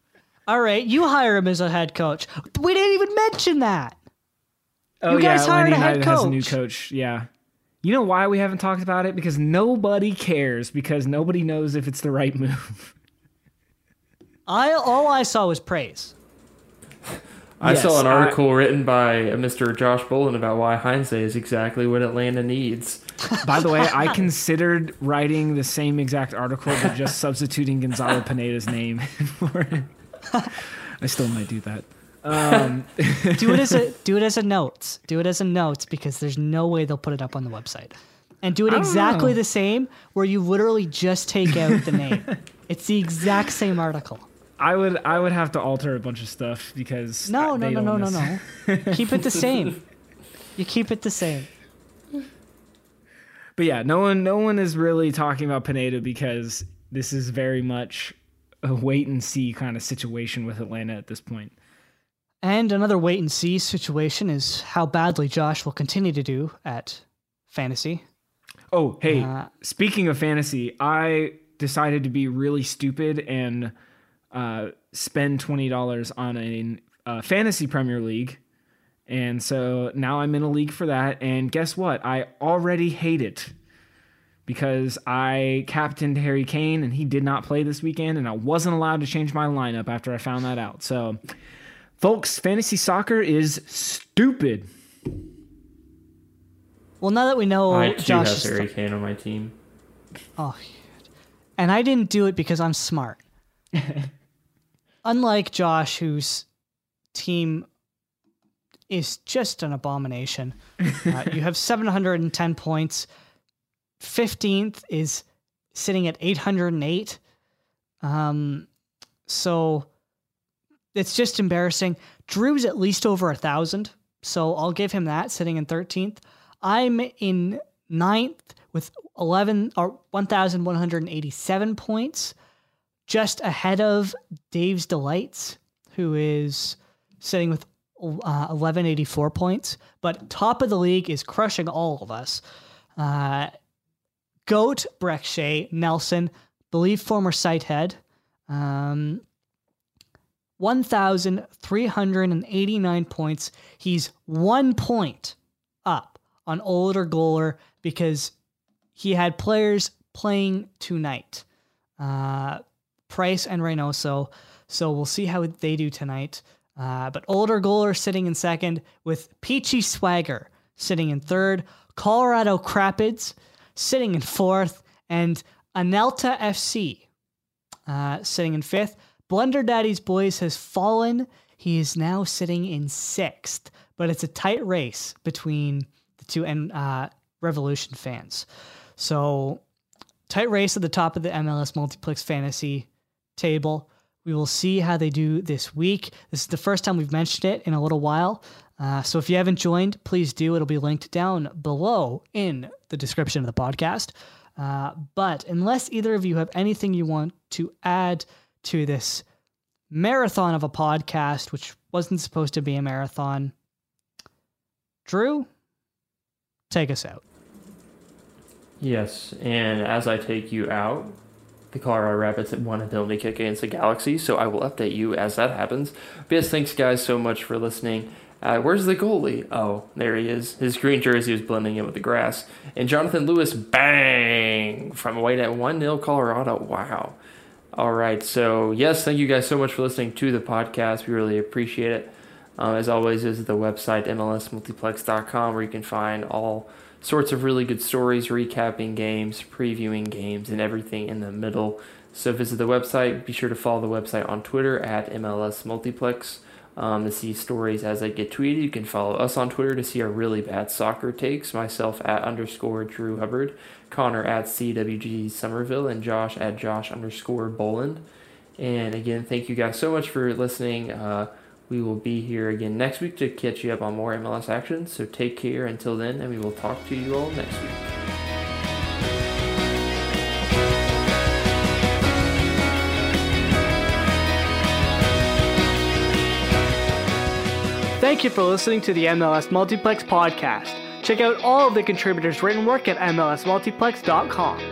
all right, you hire him as a head coach. We didn't even mention that. oh you guys yeah, hired Atlanta a head United has a new coach. coach. Yeah. You know why we haven't talked about it? Because nobody cares. Because nobody knows if it's the right move. I all I saw was praise. [LAUGHS] I Yes, saw an I- article written by uh, Mr. Josh Bolin about why Heinze is exactly what Atlanta needs. [LAUGHS] By the way, I considered writing the same exact article, but just substituting Gonzalo Pineda's name [LAUGHS] for it. I still might do that. Um, [LAUGHS] Do it as a do it as a notes. Do it as a notes because there's no way they'll put it up on the website. And do it exactly know. the same where you literally just take out the name. It's the exact same article. I would I would have to alter a bunch of stuff because No, I- no, no, no, no, no. [LAUGHS] keep it the same. You keep it the same. But yeah, no one no one is really talking about Pineda because this is very much a wait and see kind of situation with Atlanta at this point. And another wait and see situation is how badly Josh will continue to do at fantasy. Oh, hey, Uh, speaking of fantasy, I decided to be really stupid and uh, spend twenty dollars on a uh, fantasy Premier League, and so now I'm in a league for that. And guess what? I already hate it because I captained Harry Kane and he did not play this weekend, and I wasn't allowed to change my lineup after I found that out. So, folks, fantasy soccer is stupid. Well, now that we know I too Josh have Harry Kane on my team. Oh, and I didn't do it because I'm smart. [LAUGHS] Unlike Josh, whose team is just an abomination. Uh, [LAUGHS] you have 710 points. 15th is sitting at 808. Um, so it's just embarrassing. Drew's at least over a thousand, so I'll give him that, sitting in 13th. I'm in ninth with 11 or 1,187 points, just ahead of Dave's Delights, who is sitting with uh, 1184 points. But top of the league is crushing all of us. Uh, Goat, Breck Nelson, believe former site head. Um, 1,389 points. He's one point up on older goaler because he had players playing tonight. Uh, Price and Reynoso. So we'll see how they do tonight. Uh, but older goaler sitting in second with Peachy Swagger sitting in third. Colorado Crapids sitting in fourth. And Anelta FC uh, sitting in fifth. Blender Daddy's Boys has fallen. He is now sitting in sixth, but it's a tight race between the two and uh, Revolution fans. So, tight race at the top of the MLS Multiplex Fantasy table. We will see how they do this week. This is the first time we've mentioned it in a little while. Uh, so, if you haven't joined, please do. It'll be linked down below in the description of the podcast. Uh, but unless either of you have anything you want to add to this marathon of a podcast, which wasn't supposed to be a marathon, Drew, take us out. Yes, and as I take you out, the Colorado Rapids had won a penalty kick against the Galaxy, so I will update you as that happens. But yes, thanks guys so much for listening. Uh, where's the goalie? Oh, there he is. His green jersey was blending in with the grass. And Jonathan Lewis, bang! From away at 1 0 Colorado. Wow. All right, so yes, thank you guys so much for listening to the podcast. We really appreciate it. Uh, as always, visit the website mlsmultiplex.com where you can find all sorts of really good stories, recapping games, previewing games, and everything in the middle. So visit the website. Be sure to follow the website on Twitter at mlsmultiplex um, to see stories as they get tweeted. You can follow us on Twitter to see our really bad soccer takes. Myself at underscore Drew Hubbard, Connor at CWG Somerville, and Josh at Josh underscore Boland. And again, thank you guys so much for listening. Uh, we will be here again next week to catch you up on more MLS action. So take care until then, and we will talk to you all next week. Thank you for listening to the MLS Multiplex podcast. Check out all of the contributors' written work at MLSmultiplex.com.